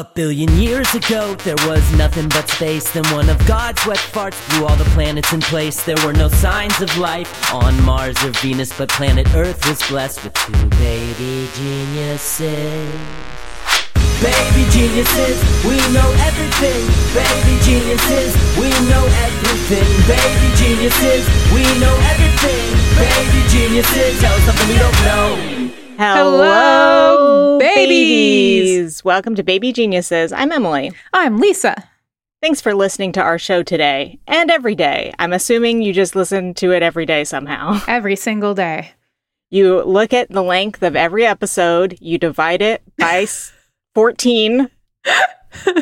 A billion years ago, there was nothing but space. Then one of God's wet farts blew all the planets in place. There were no signs of life on Mars or Venus, but planet Earth was blessed with two baby geniuses. Baby geniuses, we know everything. Baby geniuses, we know everything. Baby geniuses, we know everything. Baby geniuses, tell us something we don't know. Hello, babies. Welcome to Baby Geniuses. I'm Emily. I'm Lisa. Thanks for listening to our show today and every day. I'm assuming you just listen to it every day somehow. Every single day. You look at the length of every episode, you divide it by 14,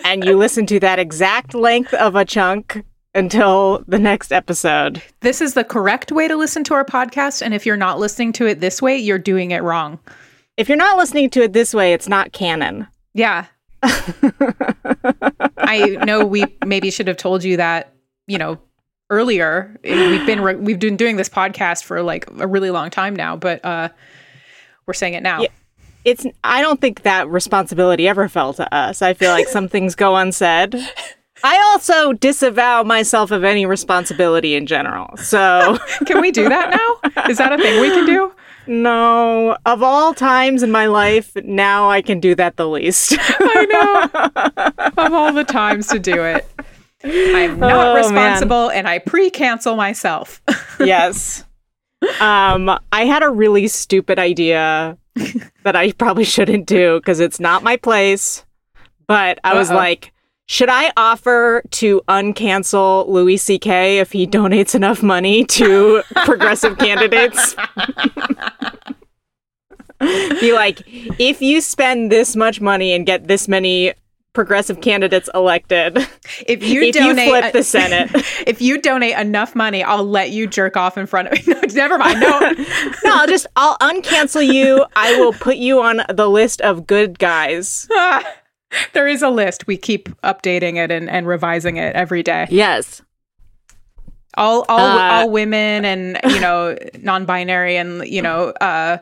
and you listen to that exact length of a chunk until the next episode. This is the correct way to listen to our podcast. And if you're not listening to it this way, you're doing it wrong. If you're not listening to it this way, it's not canon. Yeah. I know we maybe should have told you that, you know, earlier. We've been re- we've been doing this podcast for like a really long time now, but uh we're saying it now. Yeah. it's I don't think that responsibility ever fell to us. I feel like some things go unsaid. I also disavow myself of any responsibility in general. So, Can we do that now? Is that a thing we can do? no, of all times in my life, now I can do that the least. I know. Of all the times to do it. I'm not Oh, man. responsible and I pre-cancel myself. yes. Um, I had a really stupid idea that I probably shouldn't do because it's not my place. But I was Uh-oh. like, should I offer to uncancel Louis C.K. if he donates enough money to progressive candidates? Be like, if you spend this much money and get this many progressive candidates elected, If you if donate you flip the Senate, if you donate enough money, I'll let you jerk off in front of me. No, never mind. No. no, I'll just I'll uncancel you. I will put you on the list of good guys. there is a list. We keep updating it and, and revising it every day. Yes. All all Uh, all women and you know non-binary and you know uh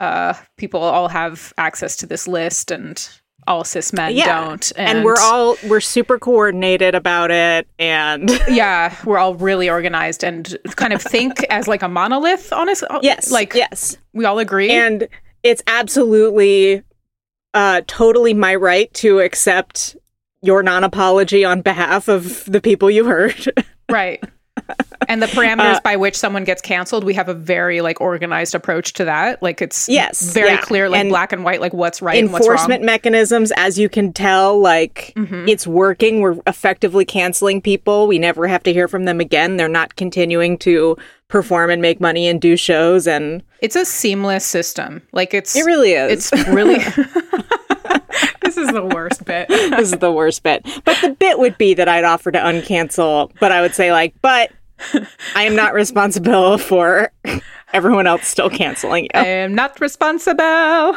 uh people all have access to this list and all cis men Yeah. don't. And, we're all we're super coordinated about it and yeah, we're all really organized and kind of think as like a monolith. Honest, yes, like yes. we all agree. And it's absolutely uh totally my right to accept your non-apology on behalf of the people you hurt. right. And the parameters Uh, by which someone gets canceled, we have a very like organized approach to that. Like it's Yes, very yeah. clear, like And black and white, like what's right and what's wrong. Enforcement mechanisms, as you can tell, like Mhm. it's working. We're effectively canceling people. We never have to hear from them again. They're not continuing to perform and make money and do shows. And It's a seamless system. Like it's it really is. it's really is the worst bit. this is the worst bit. But the bit would be that I'd offer to uncancel, but I would say like, but I am not responsible for everyone else still canceling you. I am not responsible.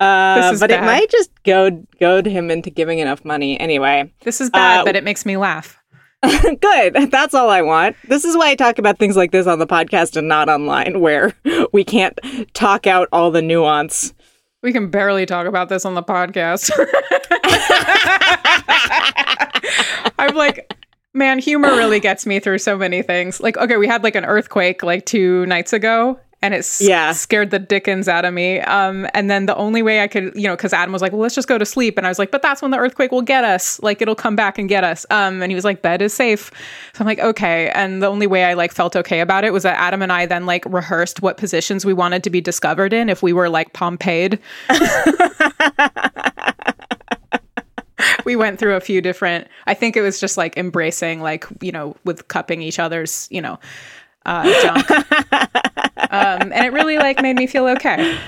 Uh, this is but it might just goad goad him into giving enough money anyway. This is bad, Uh, but it makes me laugh. Good. That's all I want. This is why I talk about things like this on the podcast and not online, where we can't talk out all the nuance. We can barely talk about this on the podcast. I'm like, man, humor really gets me through so many things. Like, okay, we had like an earthquake like two nights ago, and it Yeah. scared the dickens out of me. Um, and then the only way I could, you know, because Adam was like, well, let's just go to sleep, and I was like, but that's when the earthquake will get us. Like, it'll come back and get us. Um, and he was like, bed is safe. So I'm like, okay. And the only way I like felt okay about it was that Adam and I then like rehearsed what positions we wanted to be discovered in if we were like Pompeii. we went through a few different i think it was just like embracing like you know with cupping each other's you know uh junk and it really like made me feel okay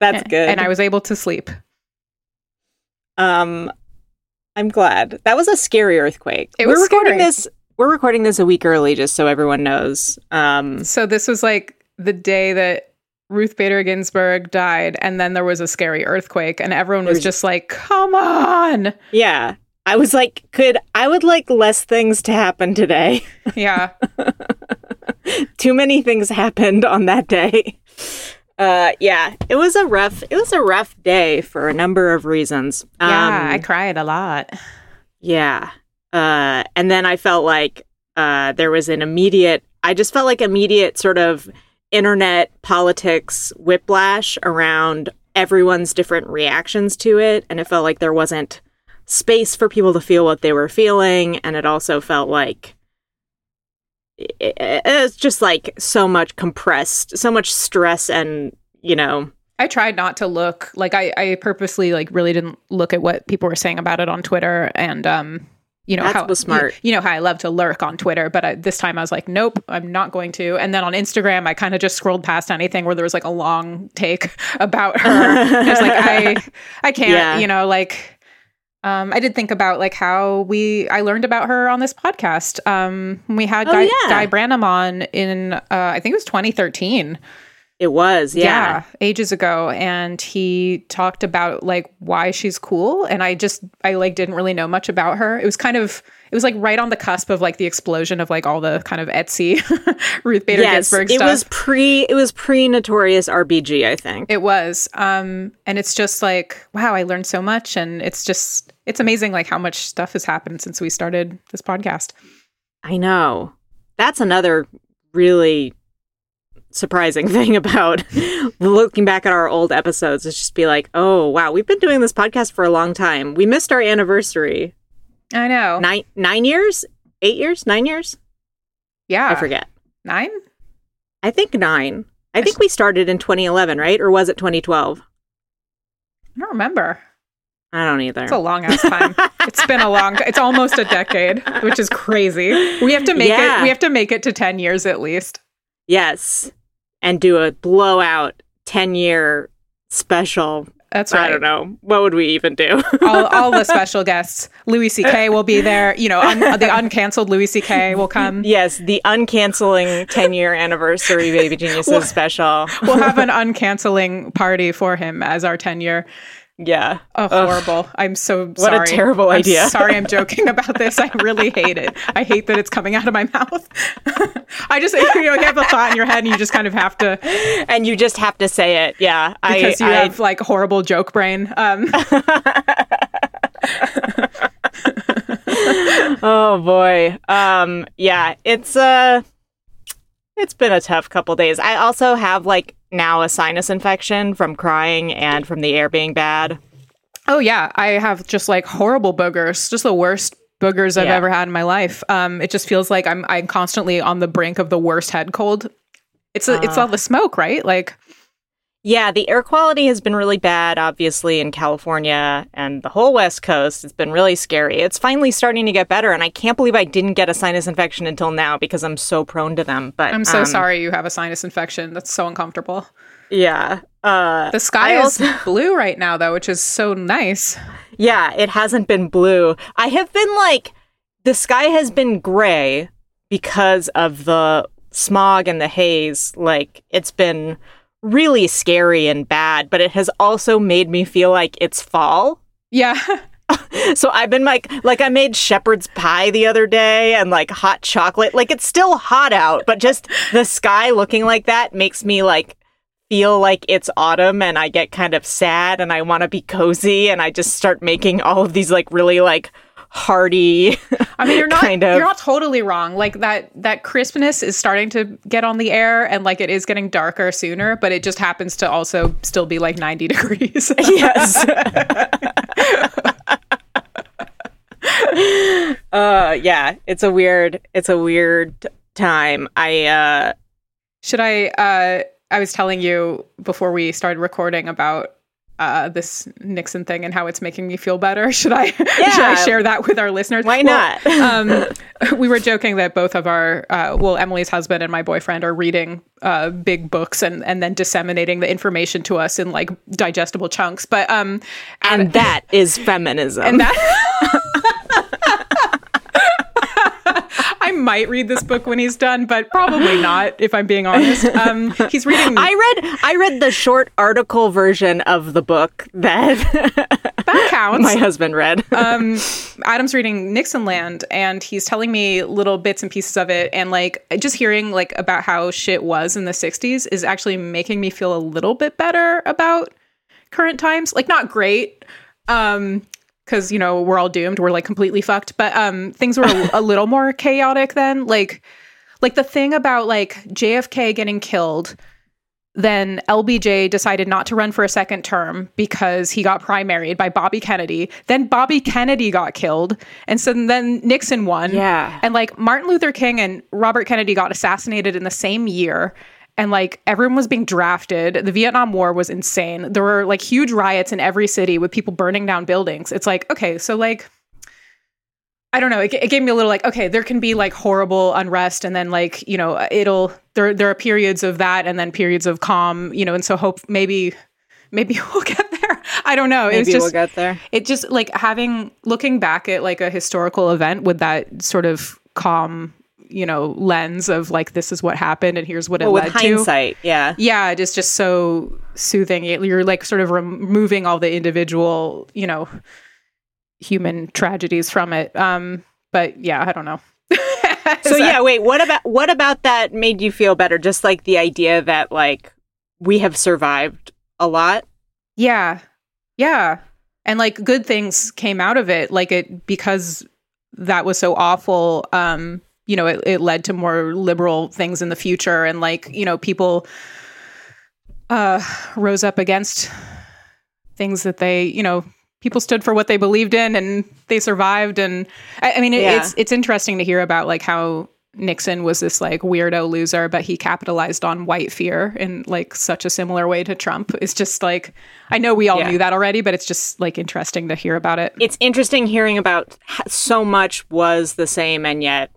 That's good. and i was able to sleep Um, I'm glad. That was a scary earthquake. It we're was recording scary. this. We're recording this a week early, just so everyone knows. Um, so this was like the day that ruth bader ginsburg died and then there was a scary earthquake and everyone was just like come on yeah, I was like, could I would like less things to happen today. yeah Too many things happened on that day. Uh, yeah, it was a rough. It was a rough day for a number of reasons. yeah, Um, I cried a lot. Yeah. Uh, and then I felt like uh, there was an immediate, I just felt like immediate sort of internet politics whiplash around everyone's different reactions to it. And it felt like there wasn't space for people to feel what they were feeling. And it also felt like it, it- it's just like so much compressed, so much stress and, you know, I tried not to look like I, I purposely like really didn't look at what people were saying about it on Twitter and um you know That how smart. You, you know how I love to lurk on Twitter, but I, this time I was like, nope, I'm not going to. And then on Instagram, I kind of just scrolled past anything where there was like a long take about her. I was like, I I can't, Yeah. you know, like. Um, I did think about like how we I learned about her on this podcast. Um, we had Oh, Guy, yeah. Guy Branum on in uh, I think it was 2013 it was, yeah. ages ago and he talked about like why she's cool and i just i like didn't really know much about her it was kind of it was like right on the cusp of like the explosion of like all the kind of etsy ruth bader yes, ginsburg it was pre it was pre notorious RBG, I think. it was um and it's just like wow i learned so much and it's just it's amazing like how much stuff has happened since we started this podcast I know. That's another really surprising thing about looking back at our old episodes is just be like, oh wow, we've been doing this podcast for a long time. We missed our anniversary. I know Nine nine years? Eight years? Nine years? yeah I forget. nine I think nine. I think we started in 2011, right? Or was it 2012? i don't remember I don't either. It's a long ass time. it's been a long. It's almost a decade, which is crazy. We have to make Yeah. it. We have to make it to ten years at least. yes. And do a blowout 10 year special. That's right. I don't know. What would we even do? all, all the special guests. Louis C.K. will be there. You know, un, the uncanceled Louis C.K. will come. Yes, the uncanceling 10 year anniversary Baby Geniuses special. We'll have an uncanceling party for him as our ten year. Yeah. Oh, horrible! I'm so What a sorry. terrible I'm idea. sorry, I'm joking about this. I really hate it. I hate that it's coming out of my mouth. I just you know you have a thought in your head and you just kind of have to And you just have to say it. Yeah. because I, you I- have like horrible joke brain. Um, oh boy. Um yeah, it's uh it's been a tough couple days. I also have like now a sinus infection from crying and from the air being bad. oh yeah, I have just like horrible boogers, just the worst boogers I've Yeah. ever had in my life. Um, it just feels like I'm I'm constantly on the brink of the worst head cold. It's a, it's Uh. all the smoke, right? Like Yeah, the air quality has been really bad, obviously, in California and the whole West Coast. It's been really scary. It's finally starting to get better, and I can't believe I didn't get a sinus infection until now because I'm so prone to them. But I'm so um, sorry you have a sinus infection. That's so uncomfortable. Yeah. Uh, The sky I is blue right now though, which is so nice. yeah, it hasn't been blue. I have been like, the sky has been gray because of the smog and the haze. Like, it's been really scary and bad, but it has also made me feel like it's fall. Yeah. So I've been like, like I made shepherd's pie the other day and like hot chocolate. Like it's still hot out, but just the sky looking like that makes me like feel like it's autumn and I get kind of sad and I want to be cozy and I just start making all of these like really like hearty. I mean, you're not kind of. you're not totally wrong. Like that that crispness is starting to get on the air, and like it is getting darker sooner. But it just happens to also still be like 90 degrees. yes. uh yeah, it's a weird it's a weird time. I uh Should I? uh I was telling you before we started recording about uh this Nixon thing and how it's making me feel better. Should I? should I share that with our listeners? Why Well, not? um, we were joking that both of our, uh, well, Emily's husband and my boyfriend are reading uh, big books and and then disseminating the information to us in like digestible chunks. But um, and that is feminism. and that. I might read this book when he's done, but probably not. If I'm being honest, um, he's reading. I read I read the short article version of the book that that counts. my husband read. um, Adam's reading Nixon Land, and he's telling me little bits and pieces of it, and like just hearing like about how shit was in the '60s is actually making me feel a little bit better about current times. Like not great, um, because you know we're all doomed. We're like completely fucked, but um, things were a, a little more chaotic then. Like, like the thing about like JFK getting killed then LBJ decided not to run for a second term because he got primaried by Bobby Kennedy. Then Bobby Kennedy got killed. And so then Nixon won. Yeah. And like Martin Luther King and Robert Kennedy got assassinated in the same year. And like everyone was being drafted. The Vietnam War was insane. There were like huge riots in every city with people burning down buildings. It's like, okay, so like I don't know. It, it, gave me a little like, okay, there can be like horrible unrest, and then like you know, it'll there there are periods of that, and then periods of calm, you know, and so hope maybe maybe we'll get there. I don't know. Maybe it was just, we'll get there. It just like having looking back at like a historical event with that sort of calm, you know, lens of like this is what happened and here's what it well, led with hindsight, to. Yeah, yeah, it's just so soothing. You're like sort of removing all the individual, you know human tragedies from it. Um, but yeah, I don't know. so yeah, wait, what about what about that made you feel better? Just like the idea that like we have survived a lot. Yeah. Yeah. And like good things came out of it. Like it because that was so awful, um, you know, it, it led to more liberal things in the future and like, you know, people uh rose up against things that they, you know, people stood for what they believed in and they survived and i, I mean it, yeah. it's it's interesting to hear about like how nixon was this like weirdo loser but he capitalized on white fear in like such a similar way to trump it's just like i know we all yeah. knew that already but it's just like interesting to hear about it it's interesting hearing about so much was the same and yet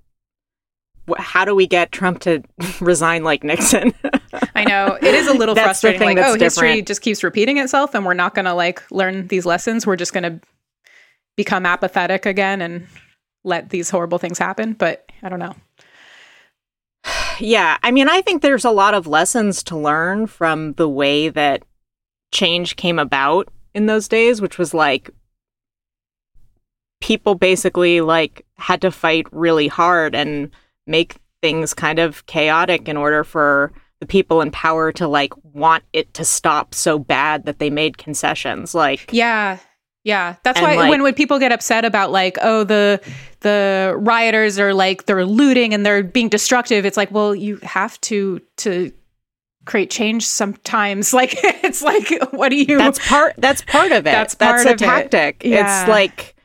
how do we get Trump to resign like Nixon? I know it is a little frustrating. Like, oh, different. history just keeps repeating itself, and we're not going to like learn these lessons. We're just going to become apathetic again and let these horrible things happen. But I don't know. Yeah, I mean, I think there's a lot of lessons to learn from the way that change came about in those days, which was like people basically like had to fight really hard and make things kind of chaotic in order for the people in power to like want it to stop so bad that they made concessions like yeah. Yeah. That's why like, when when people get upset about like oh the the rioters are like they're looting and they're being destructive it's like well you have to to create change sometimes. Like it's like what do you that's part that's part of it. That's part that's a tactic. Yeah. it's like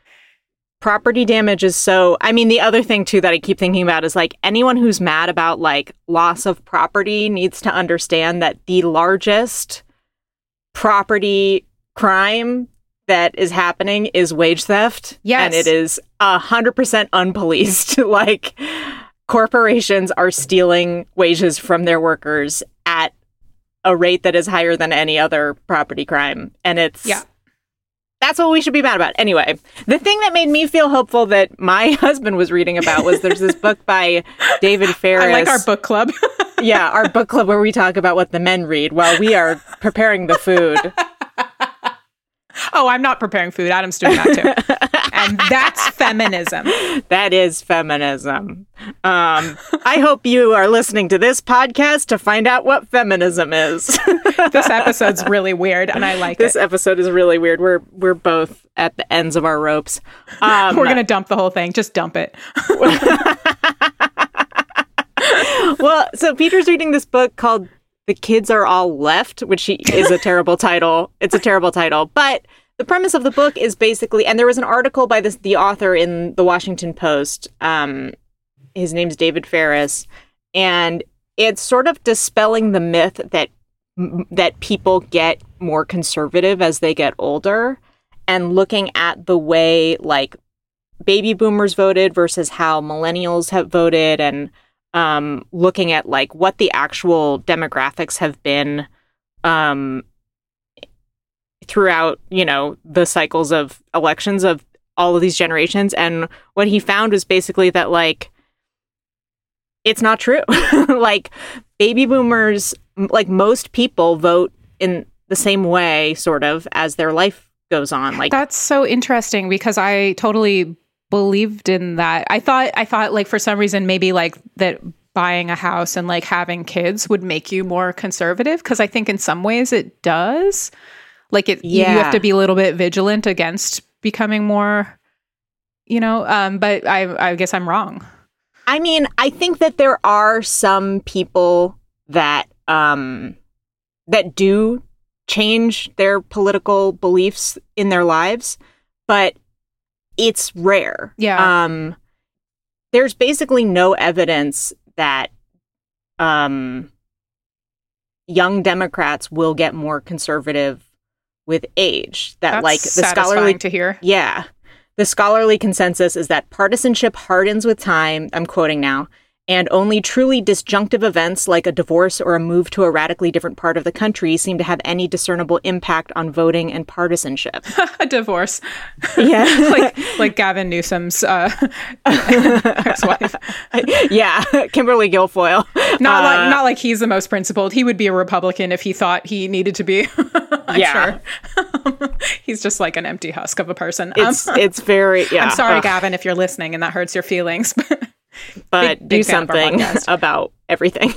property damage is so i mean the other thing too that i keep thinking about is like anyone who's mad about like loss of property needs to understand that the largest property crime that is happening is wage theft. Yes and it is a hundred percent unpoliced. Like corporations are stealing wages from their workers at a rate that is higher than any other property crime. And it's yeah that's what we should be mad about. Anyway, the thing that made me feel hopeful that my husband was reading about was there's this book by David Ferris. I like our book club. yeah, our book club where we talk about what the men read while we are preparing the food. Oh, I'm not preparing food. Adam's doing that too. And that's feminism. That is feminism. Um, I hope you are listening to this podcast to find out what feminism is. this episode's really weird, and I like this it. Episode is really weird. We're we're both at the ends of our ropes. Um, we're gonna dump the whole thing. Just dump it. well, so Peter's reading this book called "The Kids Are All Left," which is a terrible title. It's a terrible title, but the premise of the book is basically, and there was an article by this the author in the Washington Post. Um, his name's David Ferris, and it's sort of dispelling the myth that that people get more conservative as they get older, and looking at the way like baby boomers voted versus how millennials have voted, and um, looking at like what the actual demographics have been um, throughout, you know, the cycles of elections of all of these generations. And what he found was basically that, like, it's not true. like, baby boomers, like most people, vote in the same way, sort of, as their life goes on. Like That's so interesting because I totally believed in that. I thought I thought like for some reason maybe like that buying a house and like having kids would make you more conservative because I think in some ways it does. Like it you have to be a little bit vigilant against becoming more you know, um but I I guess I'm wrong. I mean, I think that there are some people that um that do change their political beliefs in their lives, but it's rare. Yeah. Um there's basically no evidence that um young Democrats will get more conservative with age. That That's like the scholarly to hear. yeah. The scholarly consensus is that partisanship hardens with time, I'm quoting now, and only truly disjunctive events like a divorce or a move to a radically different part of the country seem to have any discernible impact on voting and partisanship. a divorce. Yeah. like like Gavin Newsom's uh ex-wife. yeah, Kimberly Guilfoyle. Not Uh, like not like he's the most principled. He would be a Republican if he thought he needed to be. I'm Yeah. sure. he's just like an empty husk of a person. Um, It's it's very yeah. I'm sorry, ugh, Gavin, if you're listening and that hurts your feelings. but big- do big fan of our something about everything.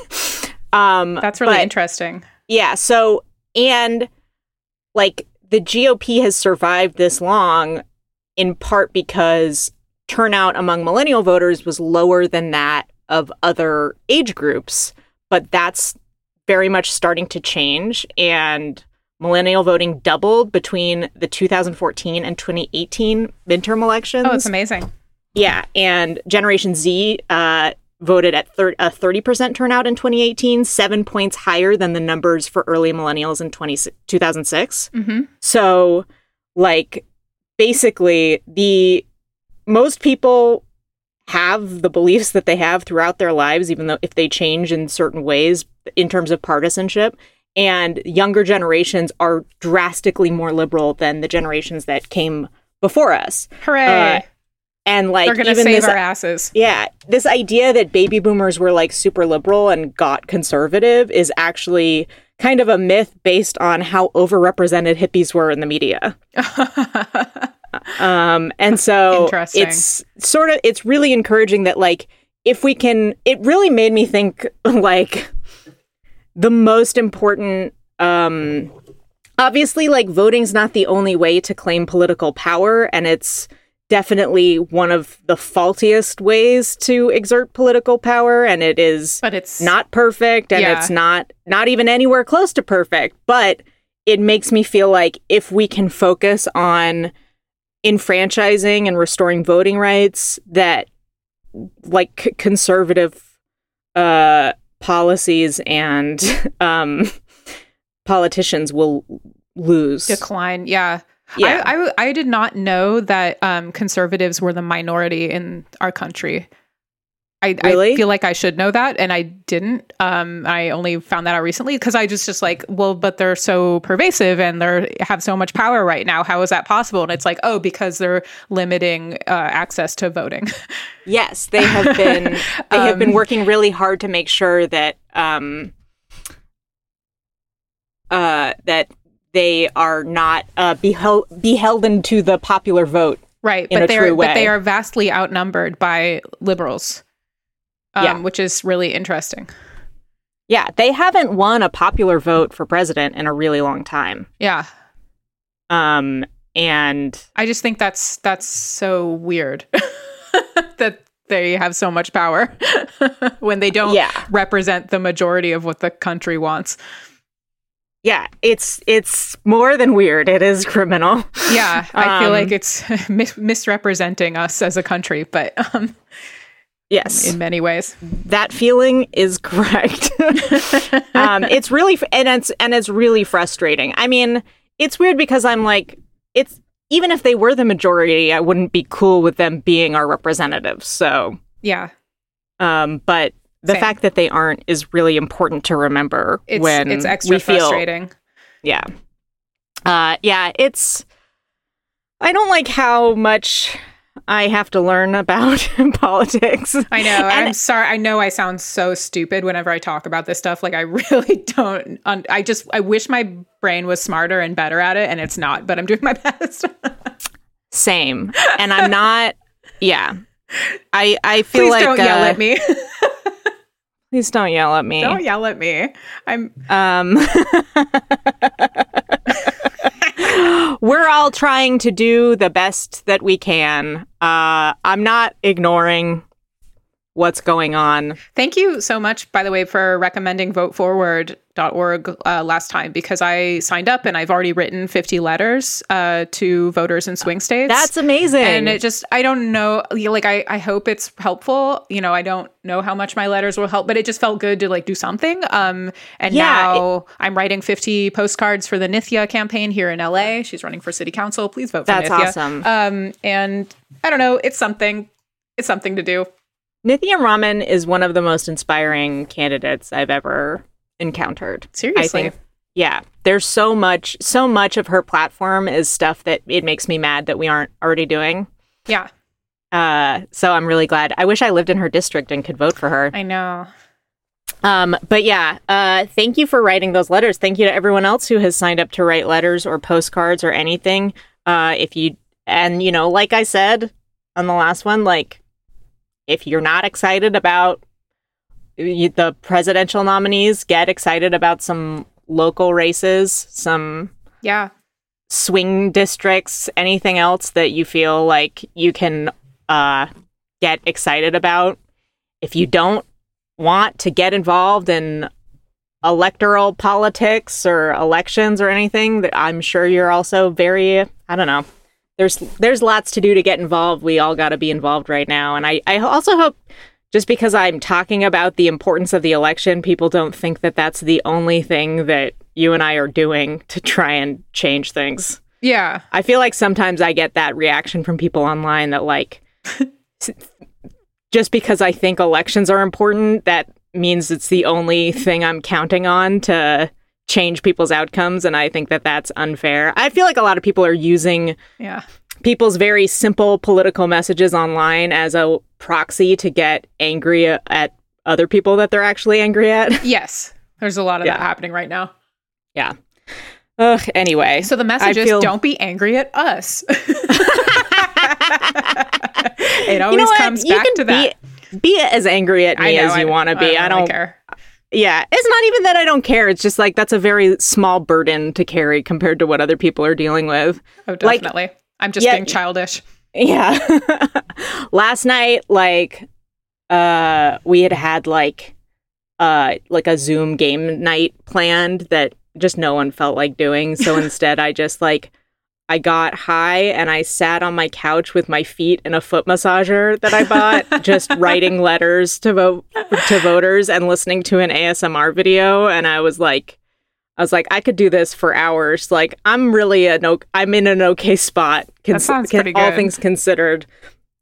Um That's really but- interesting. Yeah. So, and like the GOP has survived this long in part because turnout among millennial voters was lower than that of other age groups. But that's very much starting to change. And millennial voting doubled between the 2014 and 2018 midterm elections. Oh, it's amazing. Yeah, and Generation Z uh, voted at thir- a 30% turnout in 2018, seven points higher than the numbers for early millennials in 20, 2006. hmm So, like, basically, the most people have the beliefs that they have throughout their lives, even though if they change in certain ways in terms of partisanship. And younger generations are drastically more liberal than the generations that came before us. Hooray! Uh, And like They're gonna even save this our asses. yeah, this idea that baby boomers were like super liberal and got conservative is actually kind of a myth based on how overrepresented hippies were in the media. Um, and so it's sort of it's really encouraging that like if we can it really made me think like the most important um obviously like voting's not the only way to claim political power and it's definitely one of the faultiest ways to exert political power and it is but it's not perfect and Yeah. it's not not even anywhere close to perfect but it makes me feel like if we can focus on enfranchising and restoring voting rights that like c- conservative uh policies and um politicians will lose decline. Yeah. Yeah. I, I I did not know that um, conservatives were the minority in our country. I, Really? I feel like I should know that, and I didn't. Um, I only found that out recently because I just just like, well, but they're so pervasive and they have so much power right now. How is that possible? And it's like, oh, because they're limiting uh, access to voting. Yes, they have been they have been Um, working really hard to make sure that um uh that they are not uh behel- beholden to the popular vote. right, In but a they're true but they are vastly outnumbered by liberals. Um, Yeah. which is really interesting. Yeah, they haven't won a popular vote for president in a really long time. Yeah, Um and I just think that's that's so weird that they have so much power when they don't Yeah. represent the majority of what the country wants. Yeah, it's it's more than weird. It is criminal. Yeah, I feel Um, like it's mis- misrepresenting us as a country, but um, Yes. in many ways. that feeling is correct. um, it's really and it's and it's really frustrating. I mean, it's weird because I'm like, it's even if they were the majority, I wouldn't be cool with them being our representatives. So, Yeah, um, but the Same. fact that they aren't is really important to remember it's when it's extra we feel, frustrating. Yeah, uh, yeah, it's. I don't like how much I have to learn about politics. I know. I'm sorry. I know I sound so stupid whenever I talk about this stuff. Like I really don't. Un- I just I wish my brain was smarter and better at it, and it's not. But I'm doing my best. Same, and I'm not. Yeah, I I feel Please like don't yell uh, at me. Please don't yell at me. don't yell at me. I'm. Um, we're all trying to do the best that we can. Uh, I'm not ignoring what's going on. Thank you so much, by the way, for recommending voteforward.org uh, last time because I signed up and I've already written 50 letters uh, to voters in swing states. That's amazing. and it just i don't know like I, I hope it's helpful you know i don't know how much my letters will help but it just felt good to like do something um and Yeah, now i'm writing 50 postcards for the nithya campaign here in la she's running for city council please vote for That's nithya awesome. um and i don't know it's something it's something to do Nithya Raman is one of the most inspiring candidates I've ever encountered. seriously I think, yeah, there's so much, so much of her platform is stuff that it makes me mad that we aren't already doing. yeah Uh, so I'm really glad. I wish I lived in her district and could vote for her. i know Um, but yeah, uh, thank you for writing those letters. Thank you to everyone else who has signed up to write letters or postcards or anything. Uh, if you and you know, like I said on the last one, like if you're not excited about the presidential nominees, get excited about some local races, some yeah swing districts, anything else that you feel like you can uh, get excited about. If you don't want to get involved in electoral politics or elections or anything, that I'm sure you're also very I don't know. There's there's lots to do to get involved. We all got to be involved right now, and I I also hope just because I'm talking about the importance of the election, people don't think that that's the only thing that you and I are doing to try and change things. yeah I feel like sometimes I get that reaction from people online that like just because I think elections are important, that means it's the only thing I'm counting on to change people's outcomes and I think that that's unfair. I feel like a lot of people are using yeah people's very simple political messages online as a proxy to get angry at other people that they're actually angry at. yes there's a lot of that happening right now yeah. Ugh, anyway. so the message I is feel- don't be angry at us it You always know comes You back to that Be, be as angry at me know, as you want to be. I really don't care Yeah, it's not even that I don't care. It's just like that's a very small burden to carry compared to what other people are dealing with. Oh, Like- definitely. I'm just Yeah. being childish. Yeah. Last night like uh we had had like uh like a Zoom game night planned that just no one felt like doing. So instead I just like I got high and I sat on my couch with my feet in a foot massager that I bought, just writing letters to vote to voters and listening to an ASMR video. And I was like, I was like, I could do this for hours. Like, I'm really an o- I'm in an okay spot. That sounds pretty All good. things considered,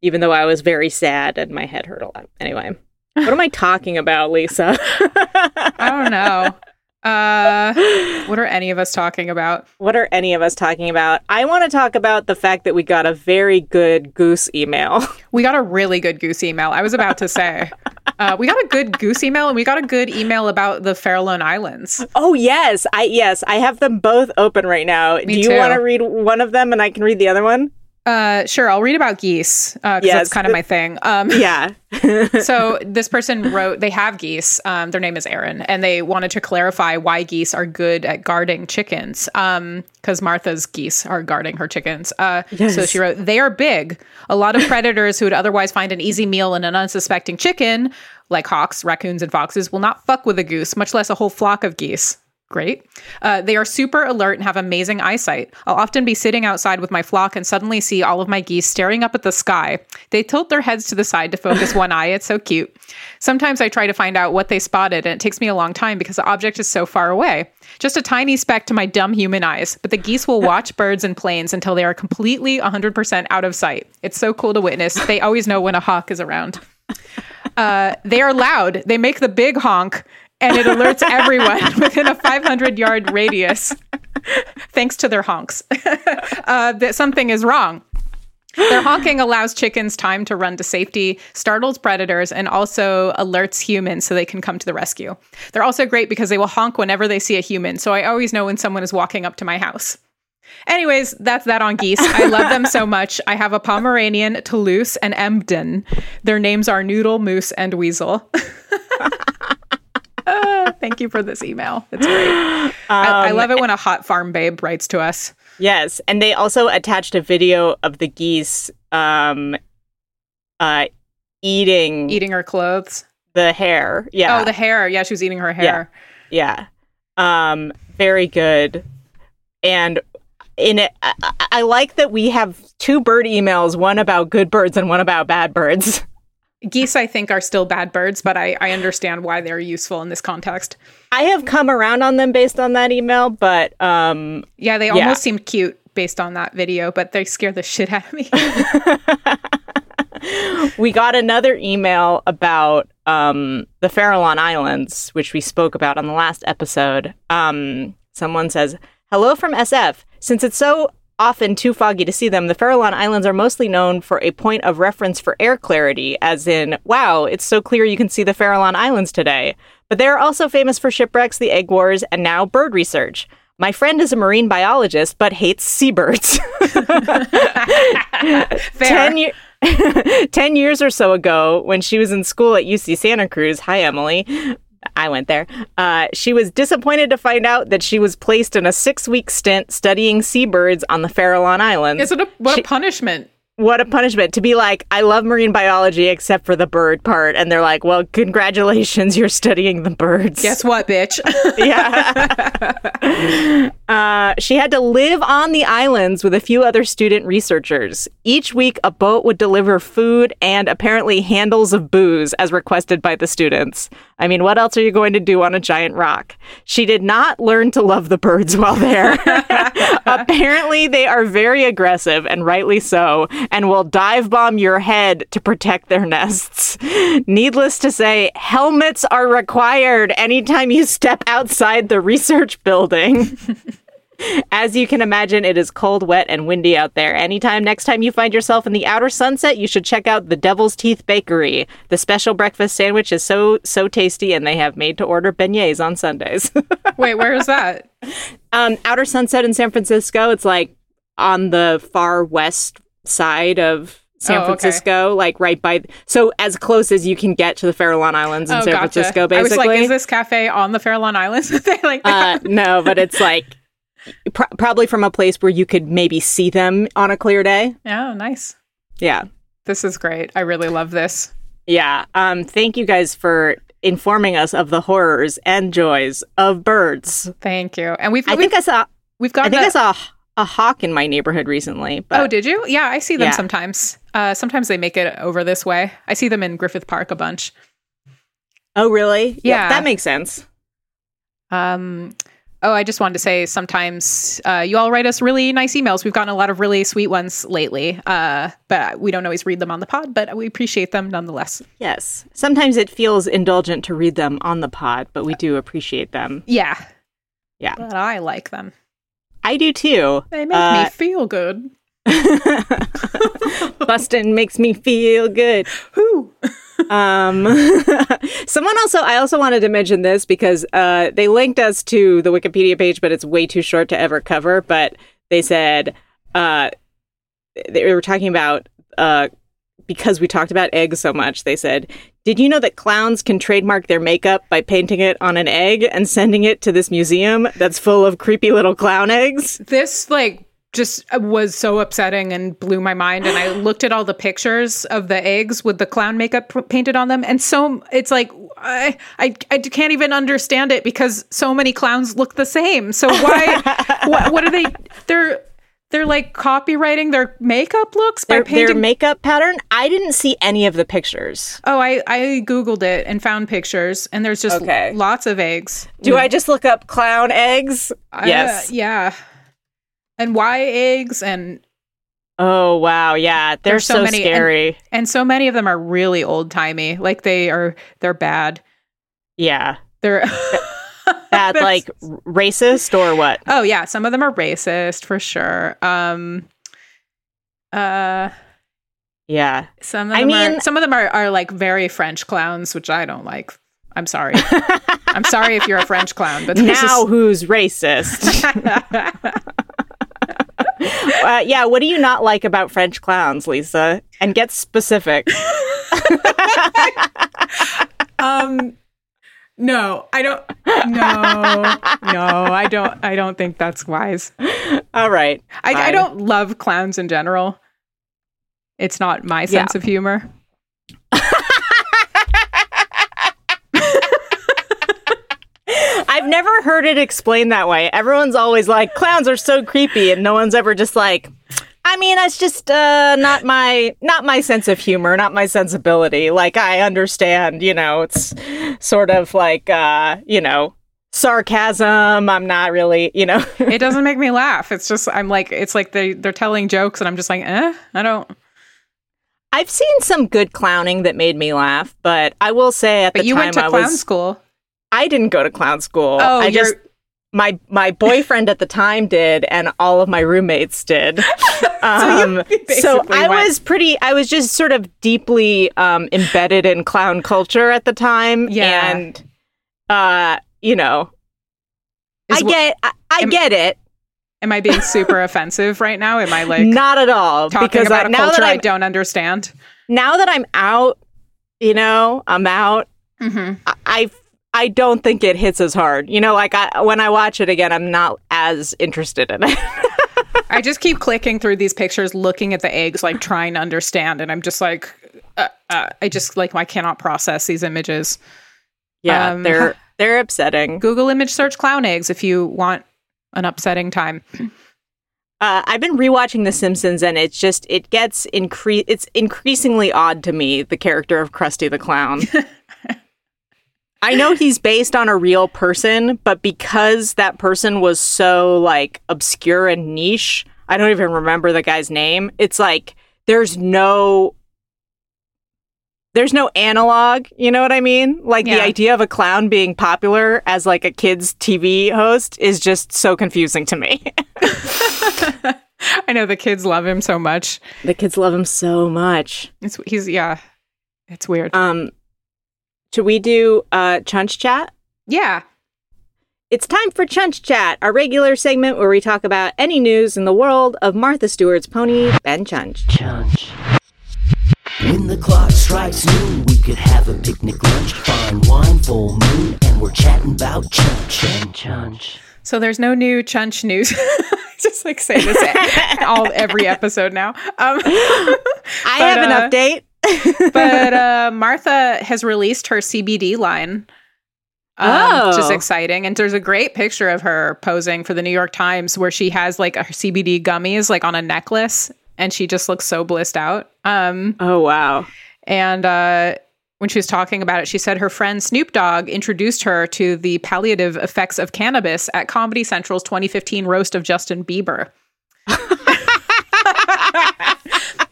even though I was very sad and my head hurt a lot. Anyway, what am I talking about, Lisa? I don't know. Uh, what are any of us talking about? what are any of us talking about? I want to talk about the fact that we got a very good goose email. We got a really good goose email. I was about to say. Uh, we got a good goose email and we got a good email about the Farallon Islands. Oh yes, I yes, I have them both open right now. Do you want to read one of them and I can read the other one? Uh, sure, I'll read about geese because Yes. that's kind of my thing. Um, Yeah. so this person wrote they have geese um, their name is aaron and they wanted to clarify why geese are good at guarding chickens because martha's geese are guarding her chickens uh, so she wrote they are big a lot of predators who would otherwise find an easy meal in an unsuspecting chicken like hawks raccoons and foxes will not fuck with a goose much less a whole flock of geese Great. Uh, they are super alert and have amazing eyesight. I'll often be sitting outside with my flock and suddenly see all of my geese staring up at the sky. They tilt their heads to the side to focus one eye. It's so cute. Sometimes I try to find out what they spotted, and it takes me a long time because the object is so far away. Just a tiny speck to my dumb human eyes, but the geese will watch birds and planes until they are completely 100% out of sight. It's so cool to witness. They always know when a hawk is around. Uh, they are loud. They make the big honk, and it alerts everyone within a 500 yard radius, thanks to their honks, uh, that something is wrong. Their honking allows chickens time to run to safety, startles predators, and also alerts humans so they can come to the rescue. They're also great because they will honk whenever they see a human, so I always know when someone is walking up to my house. Anyways, that's that on geese. I love them so much. I have a Pomeranian, Toulouse, and Embden. Their names are Noodle, Moose, and Weasel. Uh, thank you for this email. It's great. I, I Um, love it when a hot farm babe writes to us. Yes, and they also attached a video of the geese um uh eating Eating her clothes. the hair. Yeah. Oh, the hair. Yeah, she was eating her hair. yeah. Um very good. And in it I- I like that we have two bird emails, one about good birds and one about bad birds. Geese, I think, are still bad birds, but I, I understand why they're useful in this context. I have come around on them based on that email, but um Yeah, they Yeah. almost seemed cute based on that video, but they scare the shit out of me. we got another email about um, the Farallon Islands, which we spoke about on the last episode. Um, someone says, Hello from SF. Since it's so often too foggy to see them, the Farallon Islands are mostly known for a point of reference for air clarity, as in, wow, it's so clear you can see the Farallon Islands today. But they are also famous for shipwrecks, the egg wars, and now bird research. My friend is a marine biologist, but hates seabirds. 10, year- 10 years or so ago, when she was in school at UC Santa Cruz, hi, Emily. I went there. Uh, she was disappointed to find out that she was placed in a six week stint studying seabirds on the Farallon Islands. Is it a what She- a punishment? what a punishment to be like, I love marine biology except for the bird part. And they're like, well, congratulations, you're studying the birds. Guess what, bitch? yeah. uh, she had to live on the islands with a few other student researchers. Each week, a boat would deliver food and apparently handles of booze as requested by the students. I mean, what else are you going to do on a giant rock? She did not learn to love the birds while there. apparently, they are very aggressive, and rightly so, and will dive bomb your head to protect their nests. Needless to say, helmets are required anytime you step outside the research building. As you can imagine, it is cold, wet, and windy out there. Anytime next time you find yourself in the outer sunset, you should check out the Devil's Teeth Bakery. The special breakfast sandwich is so so tasty, and they have made to order beignets on Sundays. Wait, where is that? um, outer sunset in San Francisco. It's like on the far west side of San Oh, okay. Francisco, like right by. So as close as you can get to the Farallon Islands in oh, San gotcha. Francisco, I was basically. like, is this cafe on the Farallon Islands? they like uh, no, but it's like pr- probably from a place where you could maybe see them on a clear day. Oh, nice. Yeah, This is great. I really love this. yeah. Um, thank you guys for informing us of the horrors and joys of birds. Thank you. And we've I we've, think I saw. we've got I think I saw a hawk in my neighborhood recently. But Oh, did you? Yeah, I see them Yeah. sometimes. Uh, sometimes they make it over this way. I see them in Griffith Park a bunch. oh, really? Yeah. that makes sense. Um, oh, I just wanted to say sometimes uh, you all write us really nice emails. We've gotten a lot of really sweet ones lately, uh, but we don't always read them on the pod, but we appreciate them nonetheless. Yes. Sometimes it feels indulgent to read them on the pod, but we do appreciate them. Yeah. Yeah. But I like them. I do too. They make Uh, me feel good. Bustin makes me feel good. Whoo. Um, someone also, I also wanted to mention this because uh, they linked us to the Wikipedia page, but it's way too short to ever cover. But they said uh, they were talking about uh, because we talked about eggs so much. They said, "Did you know that clowns can trademark their makeup by painting it on an egg and sending it to this museum that's full of creepy little clown eggs?" This, like, just uh, was so upsetting and blew my mind. And I looked at all the pictures of the eggs with the clown makeup p- painted on them. And so it's like, I, I, I can't even understand it because so many clowns look the same. So why, what, what are they? They're, they're like copyrighting their makeup looks by Their, painting. their makeup pattern. I didn't see any of the pictures. oh, I, I Googled it and found pictures and there's just Okay. lots of eggs. Do I just look up clown eggs? I- yes. yeah. And why eggs and Oh wow, yeah, they're There's so so, many, and- scary. and so many of them are really old timey. Like they are, they're bad. yeah, They're bad, like racist or what? Oh yeah, some of them are racist for sure. Um, uh, Yeah. Some of I them are mean- some of them are, are like very French clowns, which I don't like. I'm sorry. I'm sorry if you're a French clown, but Now is- who's racist? uh, yeah, what do you not like about French clowns, Lisa? And get specific. um no, I don't no. No, I don't I don't think that's wise. All right. I, I don't love clowns in general. It's not my sense of humor. I've never heard it explained that way. Everyone's always like, clowns are so creepy, and no one's ever just like, I mean, that's just uh, not my not my sense of humor, not my sensibility. Like I understand, you know, it's sort of like uh, you know, sarcasm. I'm not really, you know. It doesn't make me laugh. It's just I'm like it's like they they're telling jokes and I'm just like, eh, I don't I've seen some good clowning that made me laugh, but I will say at But the you time went to I clown was school. I didn't go to clown school. Oh, I just my my boyfriend at the time did, and all of my roommates did. Um, so basically I went- was pretty. I was just sort of deeply um, embedded in clown culture at the time, Yeah. and uh, you know, Is I get, I, I am- get it. Am I being super offensive right now? Am I like Not at all, talking because about I, a now culture that I don't understand? now that I'm out, you know, I'm out. Mm-hmm. I- I I don't think it hits as hard. You know, like I when I watch it again, I'm not as interested in it. I just keep clicking through these pictures, looking at the eggs, like trying to understand, and I'm just like, uh, uh, I just like I cannot process these images. yeah, Um, they're they're upsetting. Google image search clown eggs if you want an upsetting time. Uh, I've been rewatching The Simpsons, and it's just it gets incre- It's increasingly odd to me the character of Krusty the Clown. I know he's based on a real person, but because that person was so like obscure and niche, I don't even remember the guy's name. It's like there's no there's no analog, you know what I mean? Like the idea of a clown being popular as like a kids TV host is just so confusing to me. I know the kids love him so much. the kids love him so much. It's he's yeah, it's weird. Um should we do uh Chunch Chat? yeah, It's time for Chunch Chat, our regular segment where we talk about any news in the world of Martha Stewart's pony, Ben Chunch. Chunch. When the clock strikes noon, we could have a picnic lunch, fine wine, full moon, and we're chatting about chunch and chunch. so there's no new Chunch news. Just like say this all every episode now. Um, I have an uh, update. But uh, Martha has released her CBD line. Um, which is Oh. exciting. And there's a great picture of her posing for the New York Times where she has like her CBD gummies like on a necklace and she just looks so blissed out. Um, Oh wow. and uh, when she was talking about it, she said her friend Snoop Dogg introduced her to the palliative effects of cannabis at Comedy Central's 2015 roast of Justin Bieber.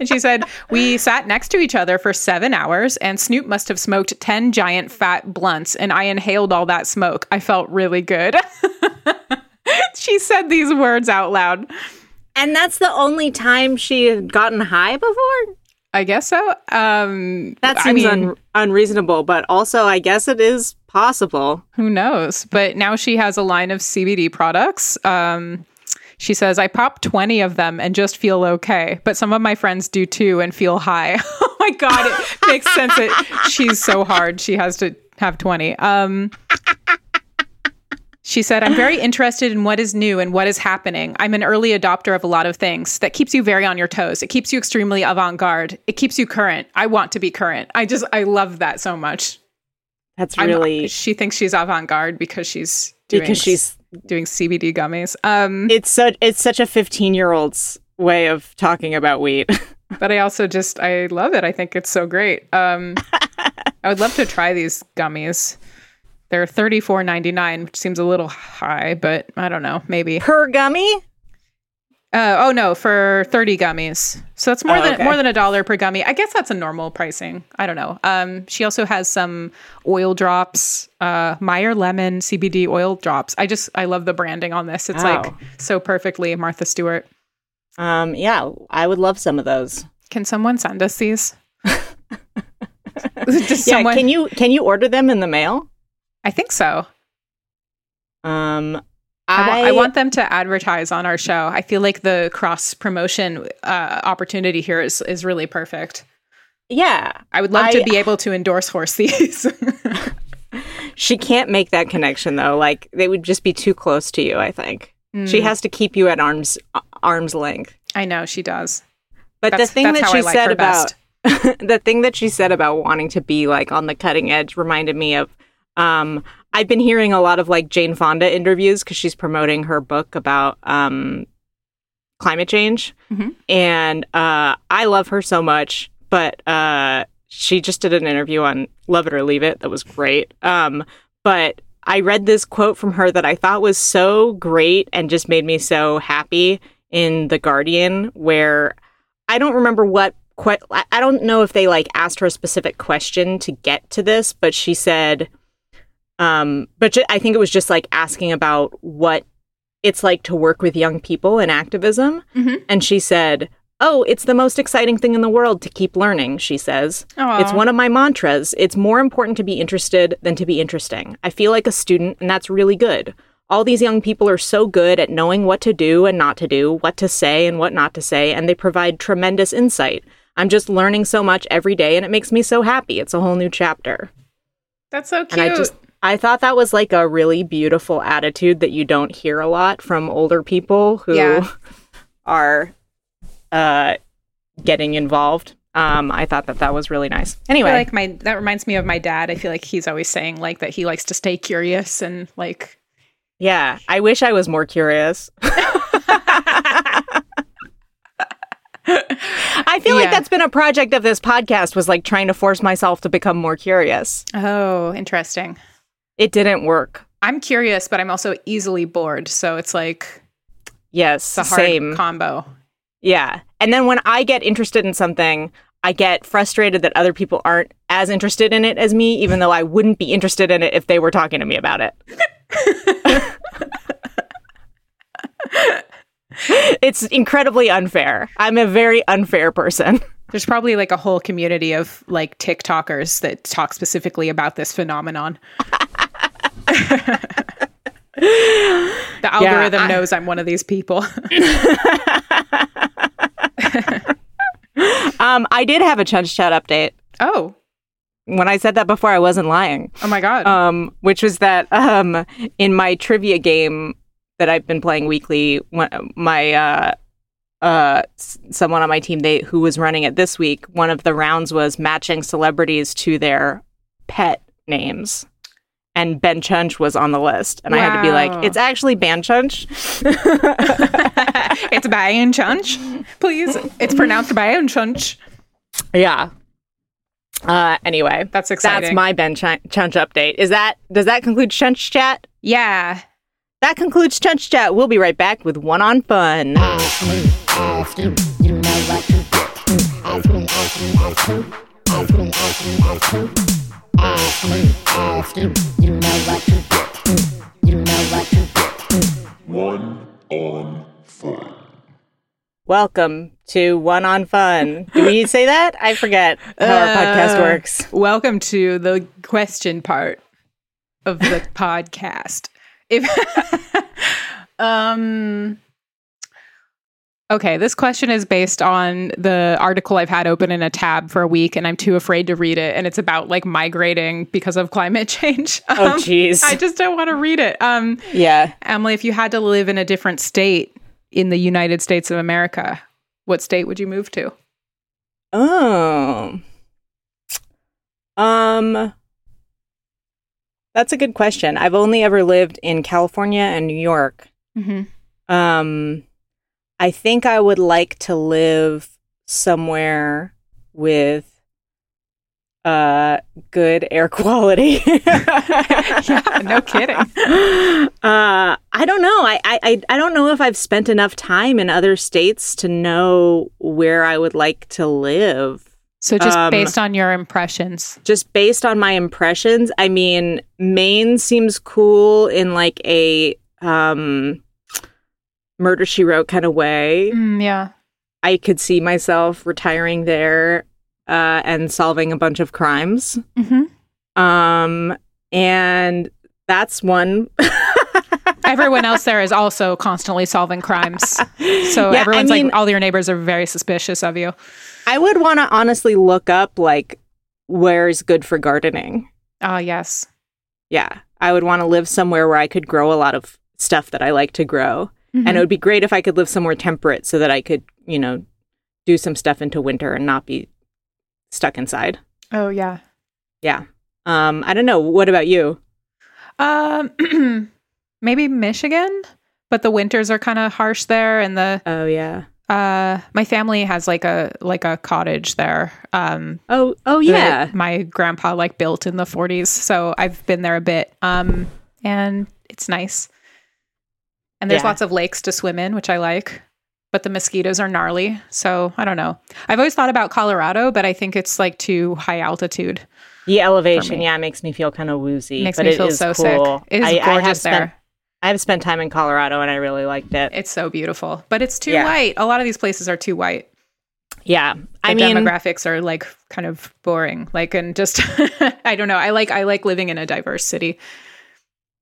and she said, We sat next to each other for seven hours, and Snoop must have smoked 10 giant fat blunts, and I inhaled all that smoke. I felt really good. she said these words out loud. And that's the only time she had gotten high before? I guess so. Um, That I seems mean, un- unreasonable, but also I guess it is possible. Who knows? But now she has a line of CBD products. Um, she says, I pop 20 of them and just feel okay. But some of my friends do too and feel high. oh my God. It makes sense that she's so hard. She has to have 20. Um, she said, I'm very interested in what is new and what is happening. I'm an early adopter of a lot of things. That keeps you very on your toes. It keeps you extremely avant garde. It keeps you current. I want to be current. I just, I love that so much. That's I'm- really she thinks she's avant garde because she's doing, because she's doing CBD gummies. Um, it's such it's such a 15 year old's way of talking about weed. but I also just I love it. I think it's so great. Um, I would love to try these gummies. They're thirty four ninety nine, which seems a little high, but I don't know. Maybe. per gummy? Uh, oh no, for thirty gummies. So that's more Oh, than okay. more than a dollar per gummy. I guess that's a normal pricing. I don't know. Um, she also has some oil drops, uh, Meyer lemon CBD oil drops. I just I love the branding on this. It's like Oh. so perfectly Martha Stewart. Um yeah, I would love some of those. Can someone send us these? Yeah, someone- can you can you order them in the mail? I think so. Um, I, I, I want them to advertise on our show. I feel like the cross promotion uh, opportunity here is is really perfect. Yeah, I would love to be able to endorse horse thieves. she can't make that connection though. Like they would just be too close to you. I think she Mm, has to keep you at arm's arm's length. I know she does. But That's, the thing that she like said about the thing that she said about wanting to be like on the cutting edge reminded me of um I've been hearing a lot of like Jane Fonda interviews because she's promoting her book about um climate change. Mhm. And uh I love her so much, but uh she just did an interview on Love It or Leave It that was great. Um but I read this quote from her that I thought was so great and just made me so happy in The Guardian where I don't remember what que- I don't know if they like asked her a specific question to get to this, but she said um but ju- I think it was just like asking about what it's like to work with young people in activism Mhm. and she said, "Oh, it's the most exciting thing in the world to keep learning," she says. It's one of my mantras. It's more important to be interested than to be interesting. I feel like a student, and that's really good. All these young people are so good at knowing what to do and not to do, what to say and what not to say, and they provide tremendous insight. I'm just learning so much every day, and it makes me so happy. It's a whole new chapter. That's so cute. And I just, I thought that was like a really beautiful attitude that you don't hear a lot from older people who Yeah. are uh, getting involved. Um, I thought that that was really nice. Anyway, like my that reminds me of my dad. I feel like he's always saying like that he likes to stay curious and like Yeah, I wish I was more curious. I feel like that's been a project of this podcast was like trying to force myself to become more curious. oh, interesting. It didn't work. I'm curious, but I'm also easily bored. So it's like Yes, it's same. combo. yeah. And then when I get interested in something, I get frustrated that other people aren't as interested in it as me, even though I wouldn't be interested in it if they were talking to me about it. it's incredibly unfair. I'm a very unfair person. There's probably like a whole community of like TikTokers that talk specifically about this phenomenon. the algorithm I- knows I'm one of these people. Um, I did have a Chunch Chat update. oh, When I said that before, I wasn't lying. oh my god. Um, which was that um, in my trivia game that I've been playing weekly, my uh, uh, someone on my team they who was running it this week, one of the rounds was matching celebrities to their pet names. And Ben Chunch was on the list. And I had to be like, it's actually Ben Chunch. it's Bayan Chunch. Please. It's pronounced Bayan Chunch. yeah. Uh, anyway, That's exciting. that's my Ben Chun- Chunch update. Is that, does that conclude Chunch Chat? Yeah. That concludes Chunch Chat. We'll be right back with One on Fun. Ask me, ask you, you know what to do. Ask me, ask you. Ask me, ask me, ask you. You, you know what to do. You know what to do. One on fun. Welcome to One on Fun. Do we say that? I forget how our podcast Uh, works. Welcome to the question part of the podcast. If um Okay, this question is based on the article I've had open in a tab for a week and I'm too afraid to read it and it's about like migrating because of climate change. Oh, Um, jeez. I just don't want to read it. Um Yeah. Emily, if you had to live in a different state in the United States of America, what state would you move to? Oh. Um. That's a good question. I've only ever lived in California and New York. Mm-hmm. Um, I think I would like to live somewhere with uh good air quality. Yeah, no kidding. Uh, I don't know. I, I I don't know if I've spent enough time in other states to know where I would like to live. So just Um, based on your impressions. Just based on my impressions, I mean, Maine seems cool in like a um Murder She Wrote kind of way. Mm, yeah. I could see myself retiring there uh, and solving a bunch of crimes. Mm-hmm. Um, and that's one. Everyone else there is also constantly solving crimes. So Yeah, I everyone's mean- like, all your neighbors are very suspicious of you. I would want to honestly look up like where's good for gardening. Oh, yes. Yeah, I would want to live somewhere where I could grow a lot of stuff that I like to grow. Mm-hmm. And it would be great if I could live somewhere temperate so that I could, you know, do some stuff into winter and not be stuck inside. oh, yeah. Yeah. Um, I don't know. What about you? Um, maybe Michigan, but the winters are kind of harsh there, and the Oh yeah. uh, my family has like a like a cottage there. Um, Oh oh yeah. my grandpa like built in the 40s, so I've been there a bit. Um, and it's nice, and there's Yeah. lots of lakes to swim in, which I like. But the mosquitoes are gnarly, so I don't know. I've always thought about Colorado, but I think it's like too high altitude. The elevation, yeah, makes me feel kind of woozy. Makes but me feel is so cool. sick. It is I, I have gorgeous spent, there. I have spent time in Colorado and I really liked it. It's so beautiful, but it's too Yeah. white. A lot of these places are too white. yeah. The I mean, demographics are like kind of boring. Like, and just I don't know. I like I like living in a diverse city.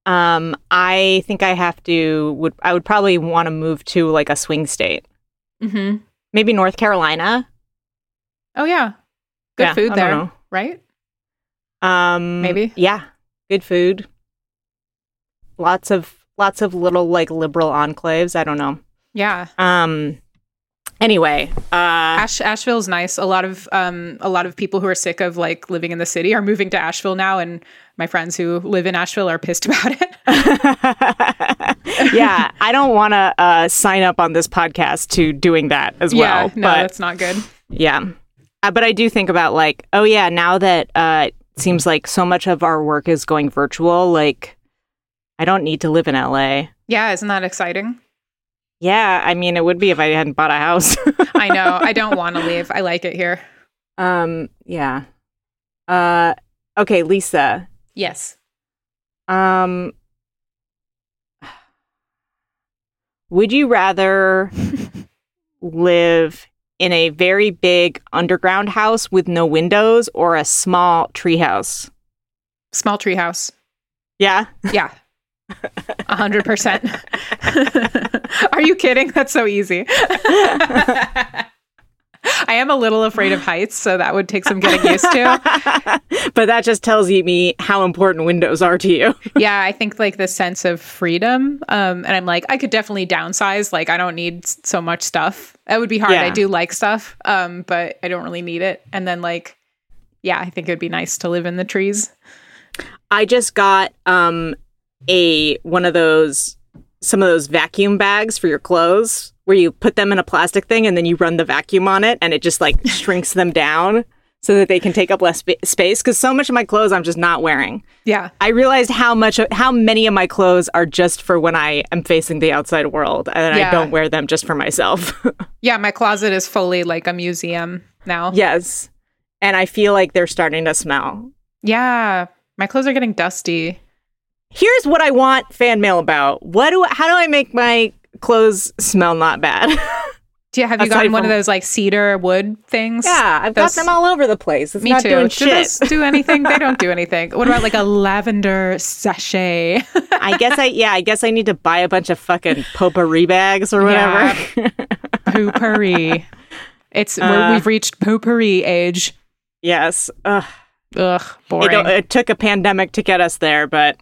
Um, I think I have to would I would probably want to move to like a swing state. Mm-hmm. Maybe North Carolina. Oh yeah, good Yeah, food I there, right? Um Maybe. Yeah. Good food. Lots of lots of little like liberal enclaves. I don't know. Yeah, Um anyway, uh Ash Asheville's nice. A lot of um a lot of people who are sick of like living in the city are moving to Asheville now, and my friends who live in Asheville are pissed about it. yeah, I don't want to uh, sign up on this podcast to doing that as yeah, well. no, but that's not good. yeah, uh, but I do think about like, oh yeah, now that uh, it seems like so much of our work is going virtual, like I don't need to live in LA. Yeah, isn't that exciting? Yeah, I mean, it would be if I hadn't bought a house. I know. I don't want to leave. I like it here. um, yeah. Uh, okay, Lisa. Yes. Um, would you rather live in a very big underground house with no windows or a small treehouse? Small tree house. Yeah. Yeah. A hundred percent. Are you kidding? That's so easy. I am a little afraid of heights, so that would take some getting used to. but that just tells you me how important windows are to you. Yeah, I think like the sense of freedom. Um, and I'm like, I could definitely downsize. Like, I don't need so much stuff. That would be hard. I do like stuff, um, but I don't really need it. And then like, yeah, I think it would be nice to live in the trees. I just got um a one of those some of those vacuum bags for your clothes where you put them in a plastic thing and then you run the vacuum on it and it just like shrinks them down so that they can take up less spa- space cuz so much of my clothes I'm just not wearing. Yeah. I realized how much how many of my clothes are just for when I am facing the outside world and Yeah. I don't wear them just for myself. Yeah. My closet is fully like a museum now. yes. And I feel like they're starting to smell. Yeah. My clothes are getting dusty. Here's what I want fan mail about. What do how do I make my clothes smell not bad? Do you have you Aside gotten one of those like cedar wood things? yeah, I've Those- got them all over the place. It's Me not too. doing do shit. those do anything? They don't do anything. What about like a lavender sachet? I guess I yeah, I guess I need to buy a bunch of fucking potpourri bags or whatever. potpourri. It's Uh, we're, we've reached potpourri age. yes. Ugh. Ugh, It, boring. it took a pandemic to get us there, but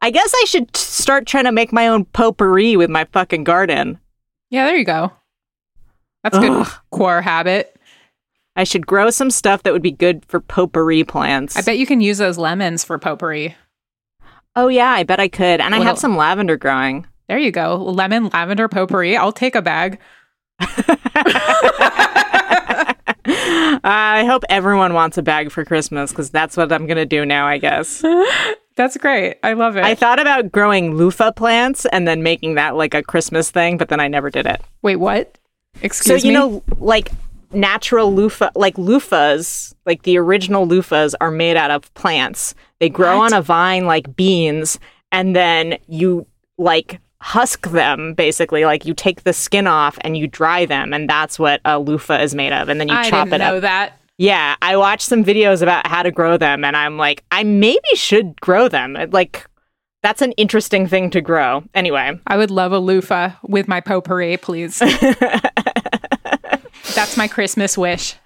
I guess I should start trying to make my own potpourri with my fucking garden. yeah, there you go. That's a good core habit. I should grow some stuff that would be good for potpourri plants. I bet you can use those lemons for potpourri. oh yeah, I bet I could. And I have some lavender growing. There you go. Lemon lavender potpourri. I'll take a bag. I hope everyone wants a bag for Christmas because that's what I'm gonna do now. I guess. That's great. I love it. I thought about growing loofah plants and then making that like a Christmas thing, but then I never did it. Wait, what? Excuse me. so you me. know, like natural loofah, like loofahs, like the original loofahs are made out of plants. They grow What? on a vine like beans, and then you like husk them basically. Like you take the skin off and you dry them, and that's what a loofah is made of. And then you I chop didn't it know up. that. Yeah, I watched some videos about how to grow them, and I'm like, I maybe should grow them. Like, that's an interesting thing to grow. Anyway, I would love a loofah with my potpourri, please. That's my Christmas wish.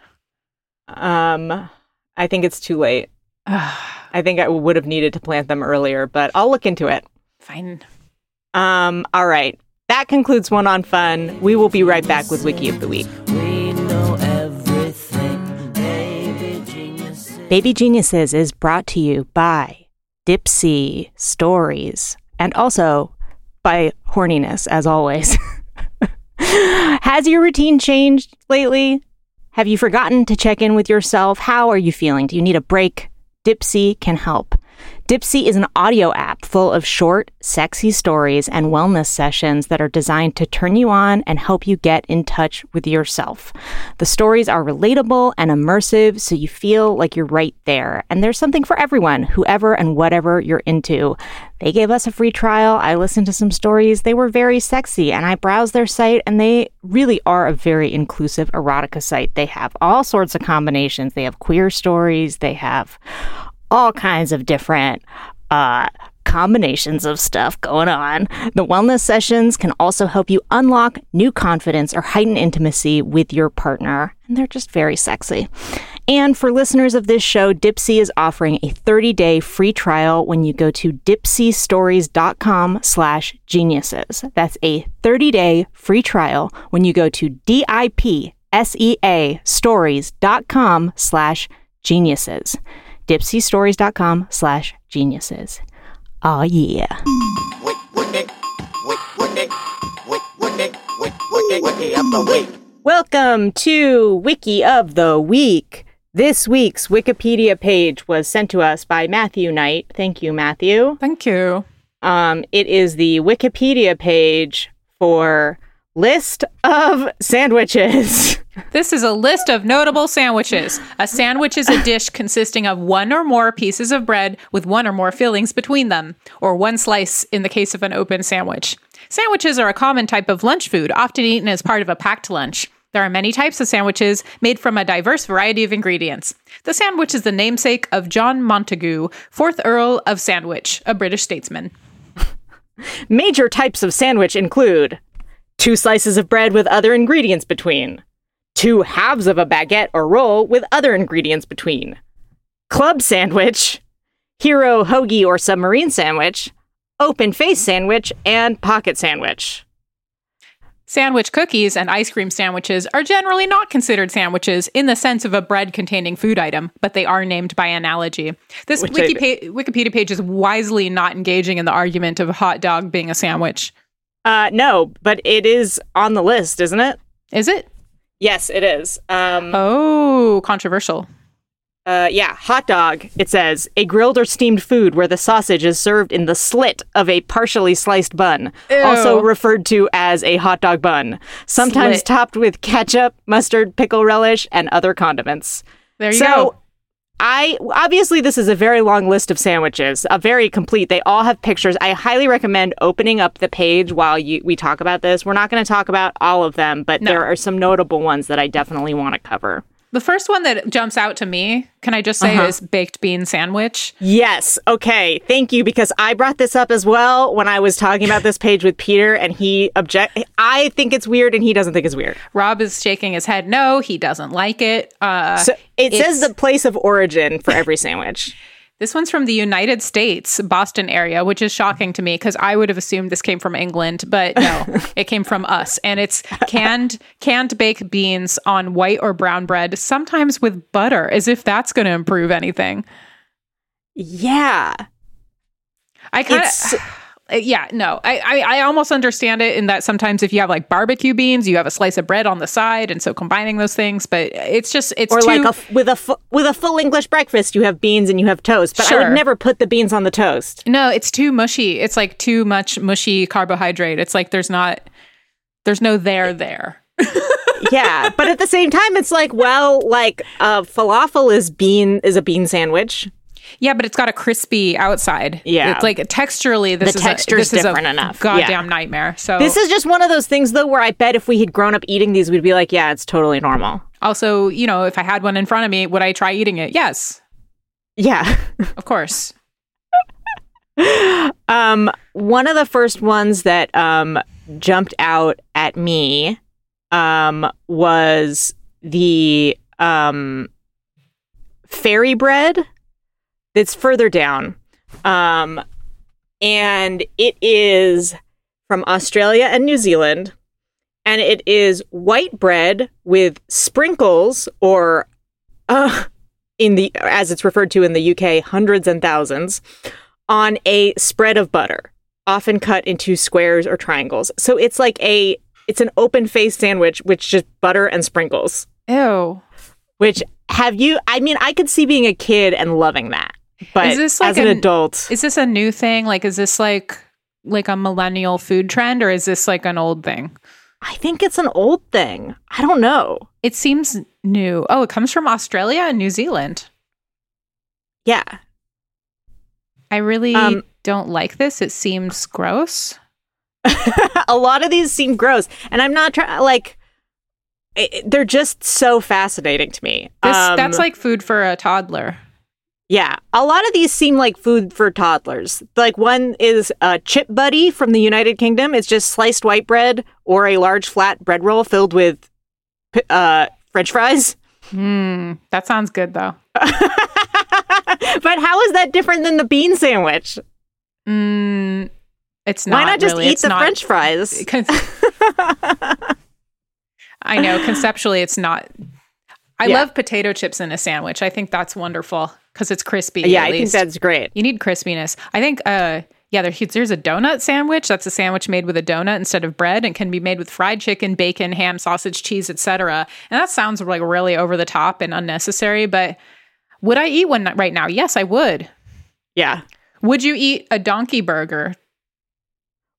um, I think it's too late. I think I would have needed to plant them earlier, but I'll look into it. Fine. Um, all right. That concludes One on Fun. We will be right back with Wiki of the Week. Baby Geniuses is brought to you by Dipsea Stories and also by horniness, as always. Has your routine changed lately? Have you forgotten to check in with yourself? How are you feeling? Do you need a break? Dipsy can help. Dipsea is an audio app full of short, sexy stories and wellness sessions that are designed to turn you on and help you get in touch with yourself. The stories are relatable and immersive, so you feel like you're right there. And there's something for everyone, whoever and whatever you're into. They gave us a free trial. I listened to some stories. They were very sexy, and I browsed their site, and they really are a very inclusive erotica site. They have all sorts of combinations. They have queer stories, they have all kinds of different uh, combinations of stuff going on. The wellness sessions can also help you unlock new confidence or heighten intimacy with your partner, and they're just very sexy. And for listeners of this show, Dipsea is offering a 30-day free trial when you go to dipseastories.com slash geniuses. That's a 30-day free trial when you go to D-I-P-S-E-A stories.com slash geniuses dipseastories.com slash geniuses. Oh yeah. Welcome to Wiki of the Week. This week's Wikipedia page was sent to us by Matthew Knight. Thank you, Matthew. Thank you. Um, it is the Wikipedia page for list of sandwiches. This is a list of notable sandwiches. A sandwich is a dish consisting of one or more pieces of bread with one or more fillings between them, or one slice in the case of an open sandwich. Sandwiches are a common type of lunch food, often eaten as part of a packed lunch. There are many types of sandwiches made from a diverse variety of ingredients. The sandwich is the namesake of John Montagu, 4th Earl of Sandwich, a British statesman. Major types of sandwich include two slices of bread with other ingredients between, two halves of a baguette or roll with other ingredients between, club sandwich, hero hoagie or submarine sandwich, open face sandwich, and pocket sandwich. Sandwich cookies and ice cream sandwiches are generally not considered sandwiches in the sense of a bread containing food item, but they are named by analogy. This Wiki pa- Wikipedia page is wisely not engaging in the argument of a hot dog being a sandwich. Uh, no, but it is on the list, isn't it? Is it? Yes, it is. Um, Oh, controversial. Uh, yeah, hot dog. It says a grilled or steamed food where the sausage is served in the slit of a partially sliced bun, also referred to as a hot dog bun, sometimes Slit. topped with ketchup, mustard, pickle relish, and other condiments. There you so, go. I obviously this is a very long list of sandwiches, a very complete. They all have pictures. I highly recommend opening up the page while you, we talk about this. We're not going to talk about all of them, but there are some notable ones that I definitely want to cover. The first one that jumps out to me, can I just say, Uh-huh. is baked bean sandwich. Yes. Okay. Thank you because I brought this up as well when I was talking about this page with Peter and he object I think it's weird and he doesn't think it's weird. Rob is shaking his head. No, he doesn't like it. Uh, So it says the place of origin for every sandwich. This one's from the United States, Boston area, which is shocking to me because I would have assumed this came from England, but no, it came from us. And it's canned canned baked beans on white or brown bread, sometimes with butter, as if that's going to improve anything. Yeah. I kind of. Yeah, no, I, I I almost understand it in that sometimes if you have like barbecue beans, you have a slice of bread on the side, and so combining those things. But it's just it's or too, like a f- with a fu- with a full English breakfast you have beans and you have toast, but I would never put the beans on the toast. No, it's too mushy. It's like too much mushy carbohydrate. It's like there's not there's no there there. yeah, but at the same time it's like well, like uh falafel is bean is a bean sandwich. Yeah, but it's got a crispy outside. Yeah. it's like texturally. This The is texture's a, this different is a enough. Goddamn Yeah. nightmare. So This is just one of those things, though, where I bet if we had grown up eating these, we'd be like, yeah, it's totally normal. also, you know, if I had one in front of me, would I try eating it? Yes, Yeah. of course. um, one of the first ones that um, jumped out at me um, was the um, fairy bread that's further down. Um, and it is from Australia and New Zealand. And it is white bread with sprinkles, or uh, in the as it's referred to in the UK, hundreds and thousands, on a spread of butter, often cut into squares or triangles. So it's like a it's an open faced sandwich which just butter and sprinkles. Ew. Which have you? I mean, I could see being a kid and loving that, but Is this like as an, an- adult, Is this a new thing? Like, is this like like a millennial food trend, or is this like an old thing? I think it's an old thing. I don't know. It seems new. Oh, it comes from Australia and New Zealand. Yeah, I really Um, don't like this. It seems gross. a lot of these seem gross, and I'm not trying. Like, it, they're just so fascinating to me. This Um, that's like food for a toddler. Yeah, a lot of these seem like food for toddlers. Like one is a chip buddy from the United Kingdom. It's just sliced white bread or a large flat bread roll filled with uh, French fries. Hmm, that sounds good though. but how is that different than the bean sandwich? Mm, it's not. Why not just really. eat It's the not- French fries? I know conceptually it's not. I Yeah. love potato chips in a sandwich. I think that's wonderful because it's crispy. yeah, at I think that's great. You need crispiness. I think, uh, yeah, there, there's a donut sandwich. That's a sandwich made with a donut instead of bread and can be made with fried chicken, bacon, ham, sausage, cheese, etc. And that sounds like really over the top and unnecessary, but would I eat one right now? Yes, I would. Yeah. Would you eat a donkey burger?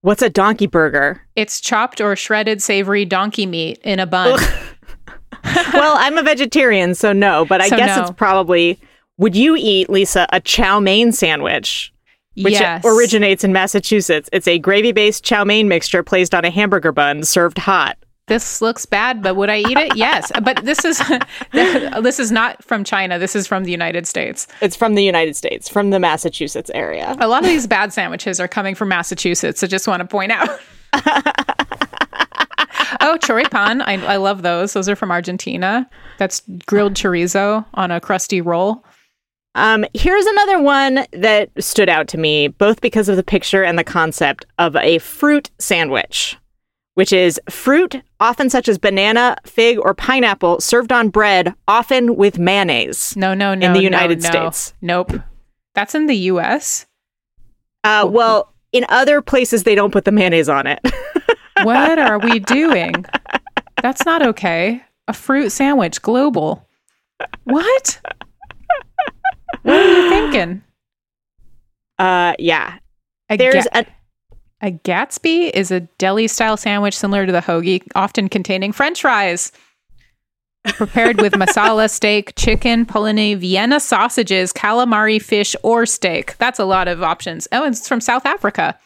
What's a donkey burger? It's chopped or shredded savory donkey meat in a bun. well, I'm a vegetarian, so no, but I So guess no. it's probably. Would you eat, Lisa, a chow mein sandwich? which yes. originates in Massachusetts. It's a gravy based chow mein mixture placed on a hamburger bun served hot. This looks bad, but would I eat it? Yes. But this is this is not from China. This is from the United States. It's from the United States, from the Massachusetts area. A lot of these bad sandwiches are coming from Massachusetts. I just want to point out. oh, choripan. I, I love those. Those are from Argentina. That's grilled chorizo on a crusty roll. Um, here's another one that stood out to me, both because of the picture and the concept of a fruit sandwich, which is fruit, often such as banana, fig, or pineapple, served on bread, often with mayonnaise. No, no, no. In the no, United no. States. Nope. That's in the U.S. Uh, well, in other places, they don't put the mayonnaise on it. What are we doing? That's not okay. A fruit sandwich, global. What? What are you thinking? uh, yeah. A There's ga- a. A Gatsby is a deli style sandwich similar to the hoagie, often containing french fries. Prepared with masala steak, chicken, polony, Vienna sausages, calamari, fish, or steak. That's a lot of options. Oh, and it's from South Africa.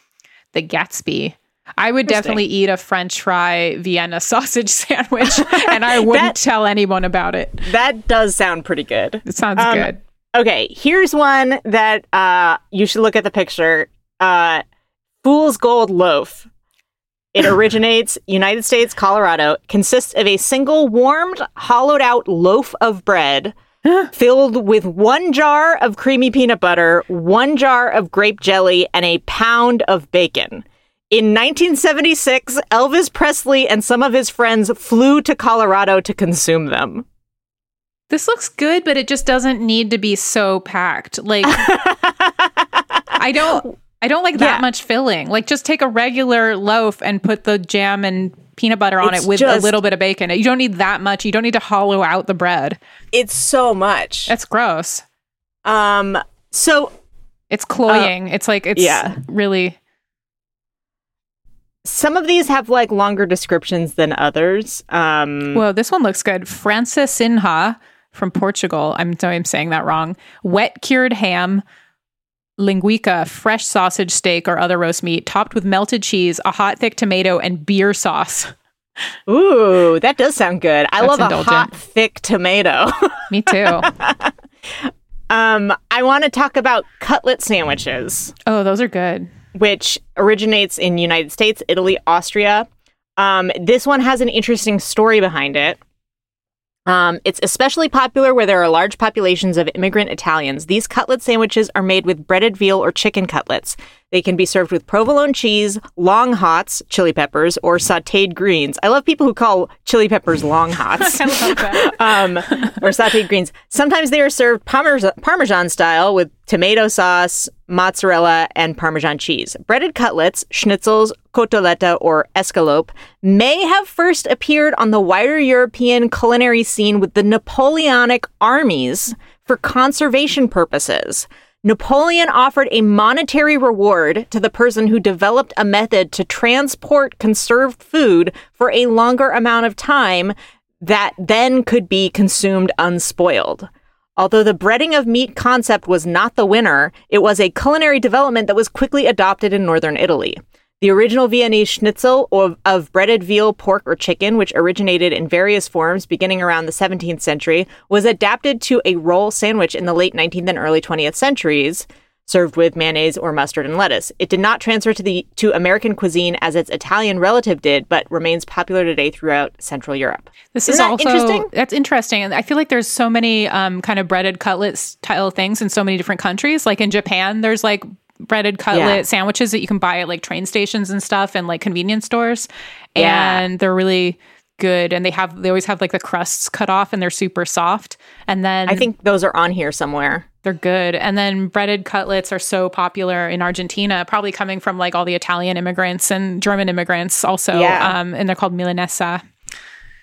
The Gatsby. I would definitely eat a french fry Vienna sausage sandwich, and I wouldn't That- tell anyone about it. That does sound pretty good. It sounds Um, good. Okay, here's one that uh, you should look at the picture. Uh, Fool's Gold Loaf. It originates United States, Colorado. Consists of a single warmed, hollowed out loaf of bread filled with one jar of creamy peanut butter, one jar of grape jelly, and a pound of bacon. In 1976, Elvis Presley and some of his friends flew to Colorado to consume them. This looks good, but it just doesn't need to be so packed. Like I don't I don't like that Yeah. much filling. Like just take a regular loaf and put the jam and peanut butter on It's it with just- a little bit of bacon. You don't need that much. You don't need to hollow out the bread. It's so much. That's gross. Um, so It's cloying. it's like it's yeah. really some of these have like longer descriptions than others. Um, Well, this one looks good. Francesinha, from Portugal. I'm sorry, I'm saying that wrong. Wet cured ham, linguica, fresh sausage steak or other roast meat, topped with melted cheese, a hot thick tomato, and beer sauce. Ooh, that does sound good. I That's love a hot, thick tomato. Me too. um, I want to talk about cutlet sandwiches. oh, those are good. Which originates in United States, Italy, Austria. Um, this one has an interesting story behind it. Um, it's especially popular where there are large populations of immigrant Italians. These cutlet sandwiches are made with breaded veal or chicken cutlets. They can be served with provolone cheese, long hots, chili peppers, or sautéed greens. I love people who call chili peppers long hots I love that. um, or sauteed greens. Sometimes they are served parmesan, parmesan style with tomato sauce, mozzarella, and parmesan cheese. Breaded cutlets, schnitzels, cotoletta, or escalope may have first appeared on the wider European culinary scene with the Napoleonic armies for conservation purposes. Napoleon offered a monetary reward to the person who developed a method to transport conserved food for a longer amount of time that then could be consumed unspoiled. Although the breading of meat concept was not the winner, it was a culinary development that was quickly adopted in northern Italy. The original Viennese schnitzel of, of breaded veal, pork, or chicken, which originated in various forms beginning around the 17th century, was adapted to a roll sandwich in the late 19th and early 20th centuries, served with mayonnaise or mustard and lettuce. It did not transfer to the to American cuisine as its Italian relative did, but remains popular today throughout Central Europe. This Isn't is also interesting? that's interesting, and I feel like there's so many um, kind of breaded cutlet style things in so many different countries. Like in Japan, there's like breaded cutlet Yeah. sandwiches that you can buy at like train stations and stuff, and like convenience stores, Yeah. and they're really good. And they have they always have like the crusts cut off, and they're super soft. And then I think those are on here somewhere. they're good. And then breaded cutlets are so popular in Argentina, probably coming from like all the Italian immigrants and German immigrants also. Yeah. Um, and they're called milanesa.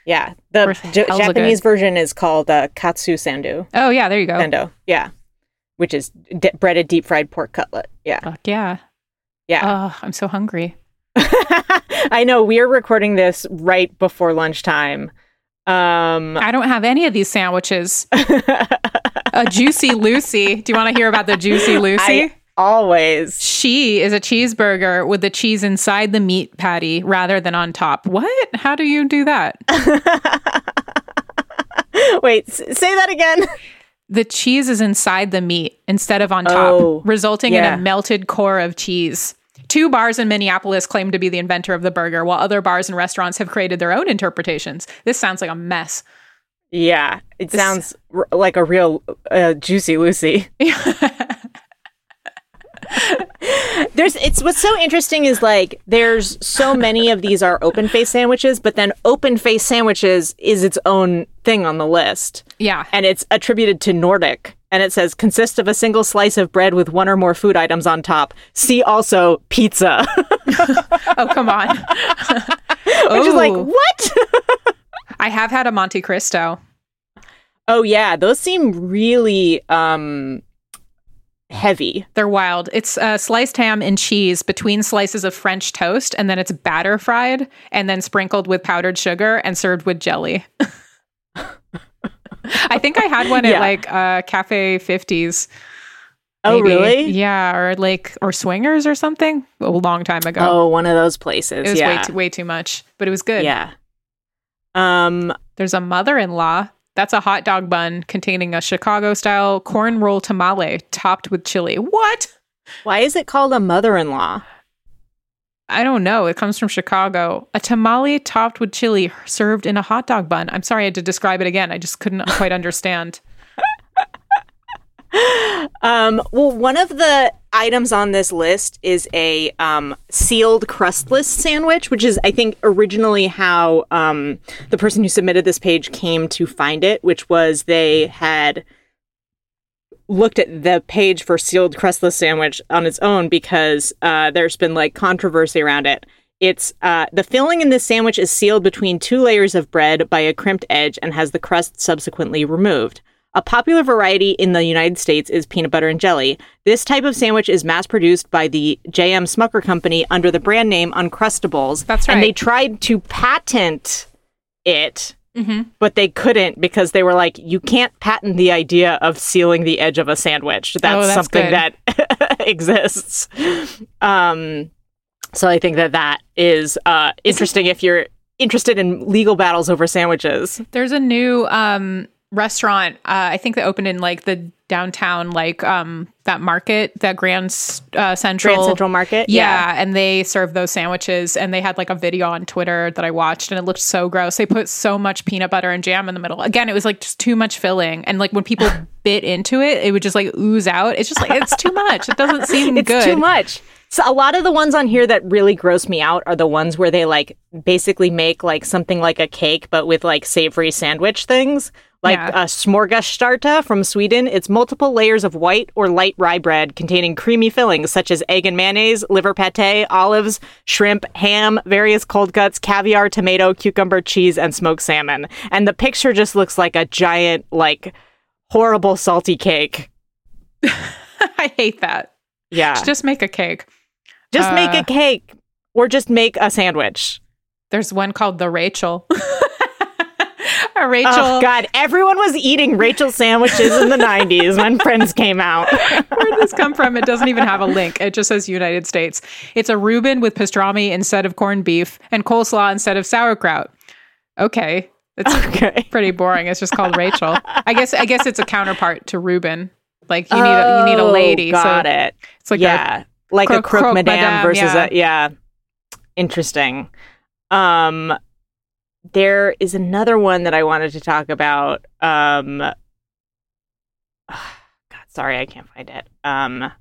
Yeah, the J- Japanese good. version is called uh, katsu sandu. Oh yeah, there you go. Sando, yeah, which is d- breaded deep fried pork cutlet. Yeah, Fuck yeah. yeah. Oh, I'm so hungry. I know we're recording this right before lunchtime. Um, I don't have any of these sandwiches. a Juicy Lucy. Do you want to hear about the Juicy Lucy? I always. she is a cheeseburger with the cheese inside the meat patty rather than on top. What? How do you do that? Wait, s- say that again. The cheese is inside the meat instead of on top, Oh, resulting yeah. in a melted core of cheese. Two bars in Minneapolis claim to be the inventor of the burger, while other bars and restaurants have created their own interpretations. This sounds like a mess. Yeah, it sounds r- like a real uh, juicy Lucy. There's it's what's so interesting is like there's so many of these are open face sandwiches, but then open face sandwiches is its own thing on the list. yeah. And it's attributed to Nordic. And it says consists of a single slice of bread with one or more food items on top. See also pizza. Oh, come on. Which is like, Oh. what? I have had a Monte Cristo. oh yeah, those seem really um heavy. They're wild. It's uh, sliced ham and cheese between slices of French toast, and then it's batter fried and then sprinkled with powdered sugar and served with jelly. I think I had one Yeah. at like uh, Cafe 50s. Oh really? Yeah, or like or Swingers or something a long time ago. Oh, one of those places. it was yeah. way too way too much, but it was good. Yeah. Um There's a mother-in-law. That's a hot dog bun containing a Chicago-style corn roll tamale topped with chili. What? why is it called a mother-in-law? I don't know. It comes from Chicago. A tamale topped with chili served in a hot dog bun. I'm sorry I had to describe it again. I just couldn't quite understand. Um, well, one of the items on this list is a um, sealed crustless sandwich, which is, I think, originally how um, the person who submitted this page came to find it, which was they had looked at the page for sealed crustless sandwich on its own because uh, there's been like controversy around it. It's uh, the filling in this sandwich is sealed between two layers of bread by a crimped edge and has the crust subsequently removed. A popular variety in the United States is peanut butter and jelly. This type of sandwich is mass produced by the J.M. Smucker Company under the brand name Uncrustables. That's right. And they tried to patent it Mhm. but they couldn't because they were like, you can't patent the idea of sealing the edge of a sandwich. That's, Oh, that's something good. that exists. Um, so I think that that is uh, interesting if you're interested in legal battles over sandwiches. There's a new um, restaurant. Uh, I think they opened in like the downtown, like um, that market, that Grand uh, Central. Grand Central Market. Yeah, and they served those sandwiches, and they had like a video on Twitter that I watched, and it looked so gross. They put so much peanut butter and jam in the middle. Again, it was like just too much filling, and like when people bit into it, it would just like ooze out. It's just like it's too much. It doesn't seem it's good. too much. So a lot of the ones on here that really gross me out are the ones where they like basically make like something like a cake but with like savory sandwich things. Like Yeah. a smorgastarta from Sweden, it's multiple layers of white or light rye bread containing creamy fillings such as egg and mayonnaise, liver pate, olives, shrimp, ham, various cold cuts, caviar, tomato, cucumber, cheese, and smoked salmon. And the picture just looks like a giant, like horrible salty cake. I hate that. Yeah. Just make a cake. Just make Uh, a cake or just make a sandwich. There's one called the Rachel. a Rachel. Oh God! Everyone was eating Rachel sandwiches in the '90s when Friends came out. Where did this come from? It doesn't even have a link. It just says United States. It's a Reuben with pastrami instead of corned beef and coleslaw instead of sauerkraut. Okay. It's Okay. pretty boring. It's just called Rachel. I guess I guess it's a counterpart to Reuben. Like you need a, you need a lady. Oh, Got so it. It's like yeah, like a croque, croque madame, madame, versus yeah. a yeah. Interesting. Um, there is another one that I wanted to talk about. Um, God, sorry, I can't find it. Um.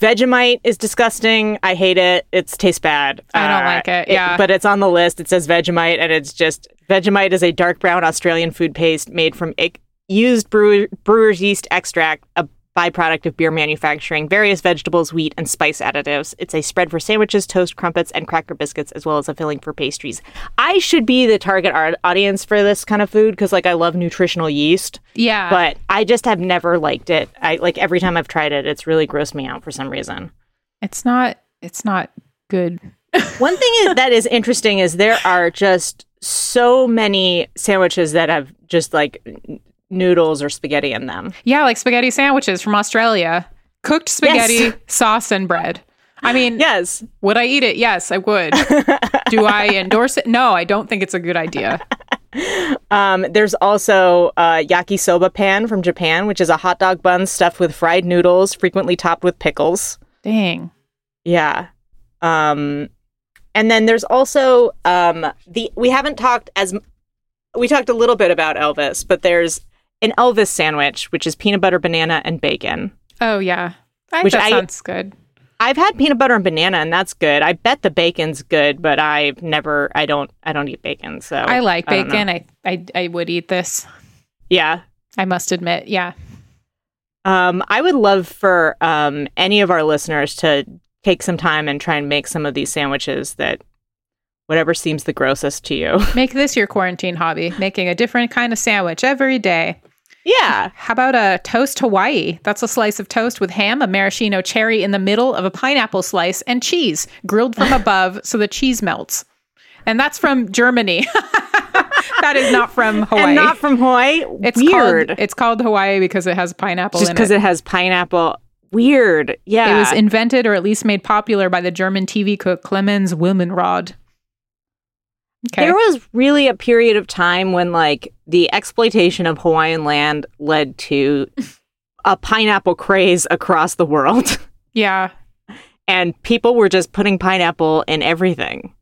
Vegemite is disgusting. I hate it. It tastes bad. I don't Uh, like it, yeah. but it's on the list. It says Vegemite, and it's just Vegemite is a dark brown Australian food paste made from egg- used brewer, brewer's yeast extract, a byproduct of beer manufacturing, various vegetables, wheat, and spice additives. It's a spread for sandwiches, toast, crumpets, and cracker biscuits, as well as a filling for pastries. I should be the target audience for this kind of food because, like, I love nutritional yeast, yeah. but I just have never liked it. I like every time I've tried it, it's really grossed me out for some reason. it's not it's not good. One thing is, that is interesting is there are just so many sandwiches that have just like noodles or spaghetti in them. Yeah, like spaghetti sandwiches from Australia. Cooked spaghetti, Yes. sauce, and bread. I mean, Yes. would I eat it? Yes, I would. Do I endorse it? No, I don't think it's a good idea. Um, there's also uh, yakisoba pan from Japan, which is a hot dog bun stuffed with fried noodles, frequently topped with pickles. Dang. Yeah. Um, and then there's also um, the we haven't talked as we talked a little bit about Elvis, but there's an Elvis sandwich, which is peanut butter, banana, and bacon. Oh yeah. I Which that I- sounds good. I've had peanut butter and banana, and that's good. I bet the bacon's good, but I've never. I don't. I don't eat bacon, so I like don't bacon. I, I I would eat this. Yeah. I must admit. Yeah. Um, I would love for um any of our listeners to take some time and try and make some of these sandwiches that whatever seems the grossest to you. Make this your quarantine hobby, making a different kind of sandwich every day. Yeah. How about a toast Hawaii? That's a slice of toast with ham, a maraschino cherry in the middle of a pineapple slice, and cheese grilled from above so the cheese melts. And that's from Germany. that is not from Hawaii. And not from Hawaii. it's Weird. Called, it's called Hawaii because it has pineapple Just because it. it has pineapple. Weird. Yeah. It was invented or at least made popular by the German TV cook Clemens Wilmenrod. Okay. There was really a period of time when like the exploitation of Hawaiian land led to a pineapple craze across the world. yeah, and people were just putting pineapple in everything.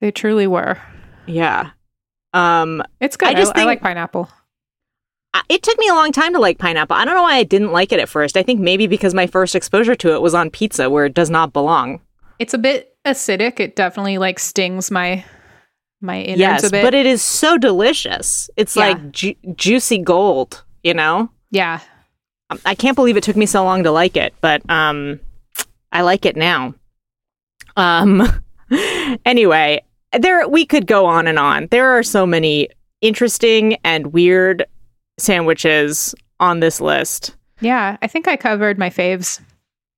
they truly were. Yeah. Um It's good. I I, just I think- like pineapple. I- it took me a long time to like pineapple. I don't know why I didn't like it at first. I think maybe because my first exposure to it was on pizza where it does not belong. It's a bit acidic. It definitely like stings my my innards yes, a bit. but it is so delicious. It's Yeah. like ju- juicy gold, you know? yeah, Um, I can't believe it took me so long to like it, but um I like it now. Um anyway, there we could go on and on. There are so many interesting and weird sandwiches on this list. yeah. I think I covered my faves.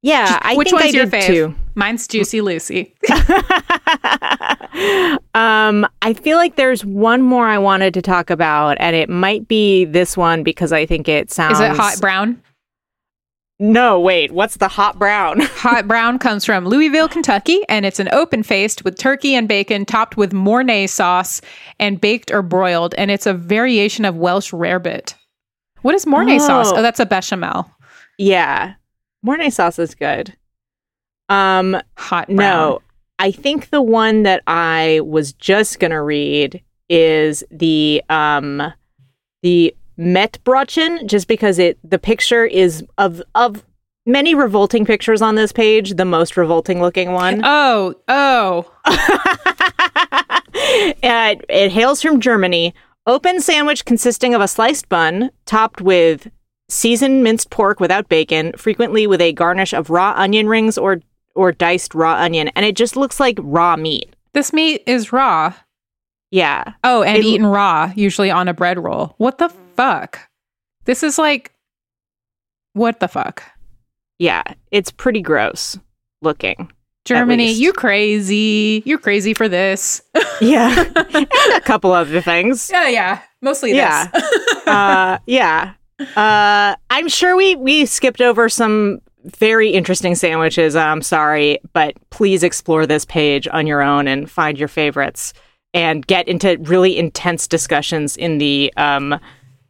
Yeah, I Which think one's I your fave? too. Mine's Juicy Lucy. um, I feel like there's one more I wanted to talk about, and it might be this one because I think it sounds. Is it hot brown? No, wait. What's the hot brown? Hot brown comes from Louisville, Kentucky, and it's an open faced with turkey and bacon topped with Mornay sauce and baked or broiled. And it's a variation of Welsh rarebit. What is Mornay sauce? Oh. Oh, that's a bechamel. yeah, Mornay sauce is good. Um, Hot brown. no, I think the one that I was just gonna read is the um, the Mettbrötchen, just because it the picture is of of many revolting pictures on this page, the most revolting looking one. Oh, oh. Uh, it hails from Germany. Open sandwich consisting of a sliced bun topped with seasoned minced pork without bacon, frequently with a garnish of raw onion rings or or diced raw onion, and it just looks like raw meat. This meat is raw. Yeah. Oh, and It- eaten raw, usually on a bread roll. What the fuck? This is like, what the fuck? Yeah, it's pretty gross looking. Germany, you crazy. You're crazy for this. Yeah. and a couple other things. yeah, yeah. Mostly Yeah. this. uh, yeah. Uh, I'm sure we we skipped over some very interesting sandwiches. I'm sorry, but please explore this page on your own and find your favorites and get into really intense discussions in the um,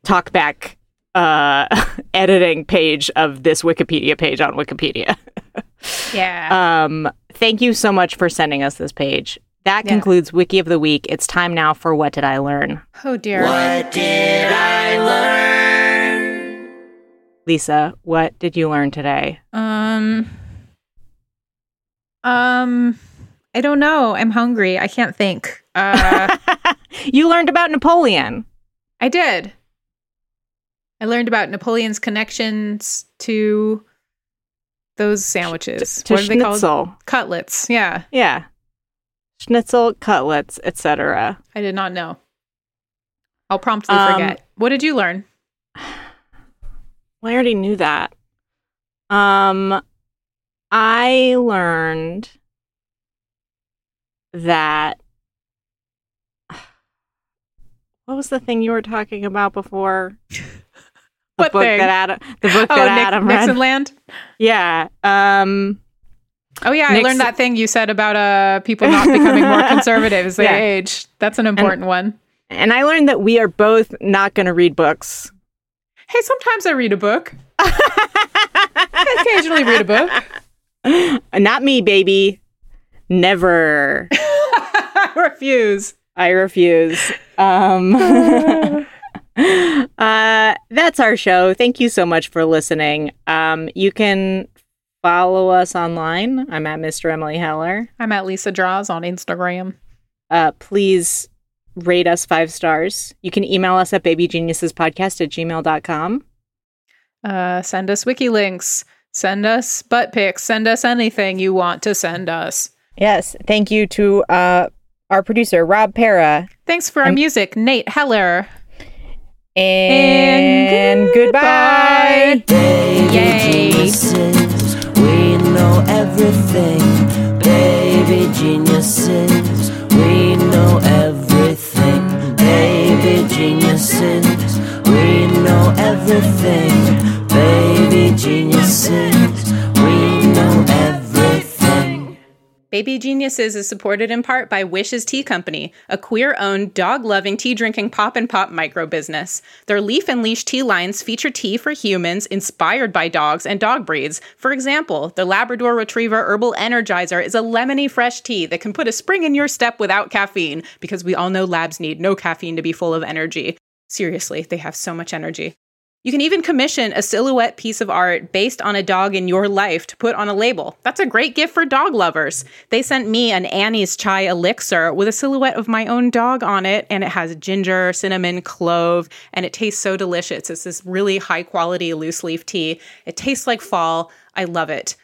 talkback uh, editing page of this Wikipedia page on Wikipedia. yeah. Um, thank you so much for sending us this page. That Yeah. concludes Wiki of the Week. It's time now for What Did I Learn? oh, dear. What did I learn? Lisa, what did you learn today? Um, um, I don't know. I'm hungry. I can't think. Uh, you learned about Napoleon. I did. I learned about Napoleon's connections to those sandwiches. to what are they called? schnitzel. Cutlets. Yeah, Yeah. Schnitzel, cutlets, etc. I did not know. I'll promptly Um, forget. What did you learn? Well, I already knew that. Um, I learned that. What was the thing you were talking about before? The What book thing? that Adam, the book Oh, that Nick, Adam read. Nixon Land. Yeah. Um. Oh yeah, I learned that thing you said about uh people not becoming more conservative as they Yeah. age. That's an important one. And I learned that we are both not going to read books. Hey, sometimes I read a book. I occasionally read a book. Not me, baby. Never. I refuse. I refuse. Um, uh, that's our show. Thank you so much for listening. Um, you can follow us online. I'm at Mr. Emily Heller. I'm at Lisa Draws on Instagram. Uh, please rate us five stars. You can email us at babygeniusespodcast at gmail.com. Uh, send us wiki links. Send us butt pics. Send us anything you want to send us. Yes. Thank you to uh, our producer, Rob Para. Thanks for our music, Nate Heller. And, And goodbye. Baby Yay. geniuses, we know everything. Baby geniuses, we know everything. Geniuses, we know everything. Baby geniuses, we know everything. Baby Geniuses is supported in part by Wishes Tea Company, a queer owned, dog loving, tea drinking pop and pop micro business. Their leaf and leash tea lines feature tea for humans inspired by dogs and dog breeds. For example, the Labrador Retriever Herbal Energizer is a lemony fresh tea that can put a spring in your step without caffeine, because we all know labs need no caffeine to be full of energy. Seriously, they have so much energy. You can even commission a silhouette piece of art based on a dog in your life to put on a label. That's a great gift for dog lovers. They sent me an Annie's Chai elixir with a silhouette of my own dog on it, and it has ginger, cinnamon, clove, and it tastes so delicious. It's this really high quality loose leaf tea. It tastes like fall. I love it.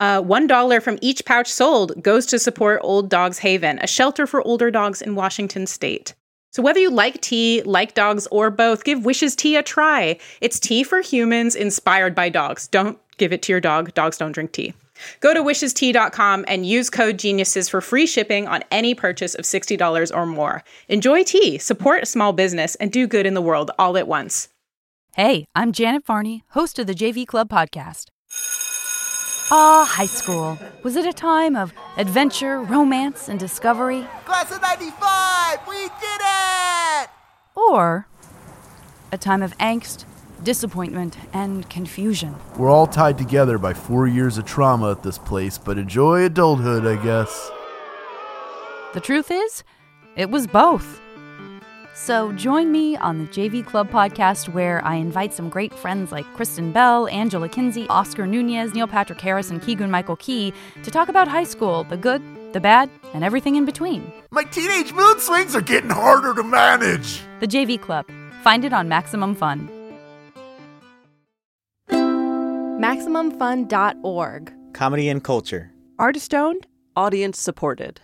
Uh, $1 from each pouch sold goes to support Old Dogs Haven, a shelter for older dogs in Washington state. So, whether you like tea, like dogs, or both, give Wishes Tea a try. It's tea for humans inspired by dogs. Don't give it to your dog. Dogs don't drink tea. Go to wishestea.com and use code geniuses for free shipping on any purchase of $60 or more. Enjoy tea, support a small business, and do good in the world all at once. Hey, I'm Janet Varney, host of the JV Club podcast. Ah, high school. Was it a time of adventure, romance, and discovery? Class of 95! We did it! Or a time of angst, disappointment, and confusion? We're all tied together by four years of trauma at this place, but enjoy adulthood, I guess. The truth is, it was both. So join me on the JV Club podcast, where I invite some great friends like Kristen Bell, Angela Kinsey, Oscar Nunez, Neil Patrick Harris, and Keegan Michael Key to talk about high school, the good, the bad, and everything in between. My teenage mood swings are getting harder to manage. The JV Club. Find it on Maximum Fun. MaximumFun.org. Comedy and culture. Artist owned, audience supported.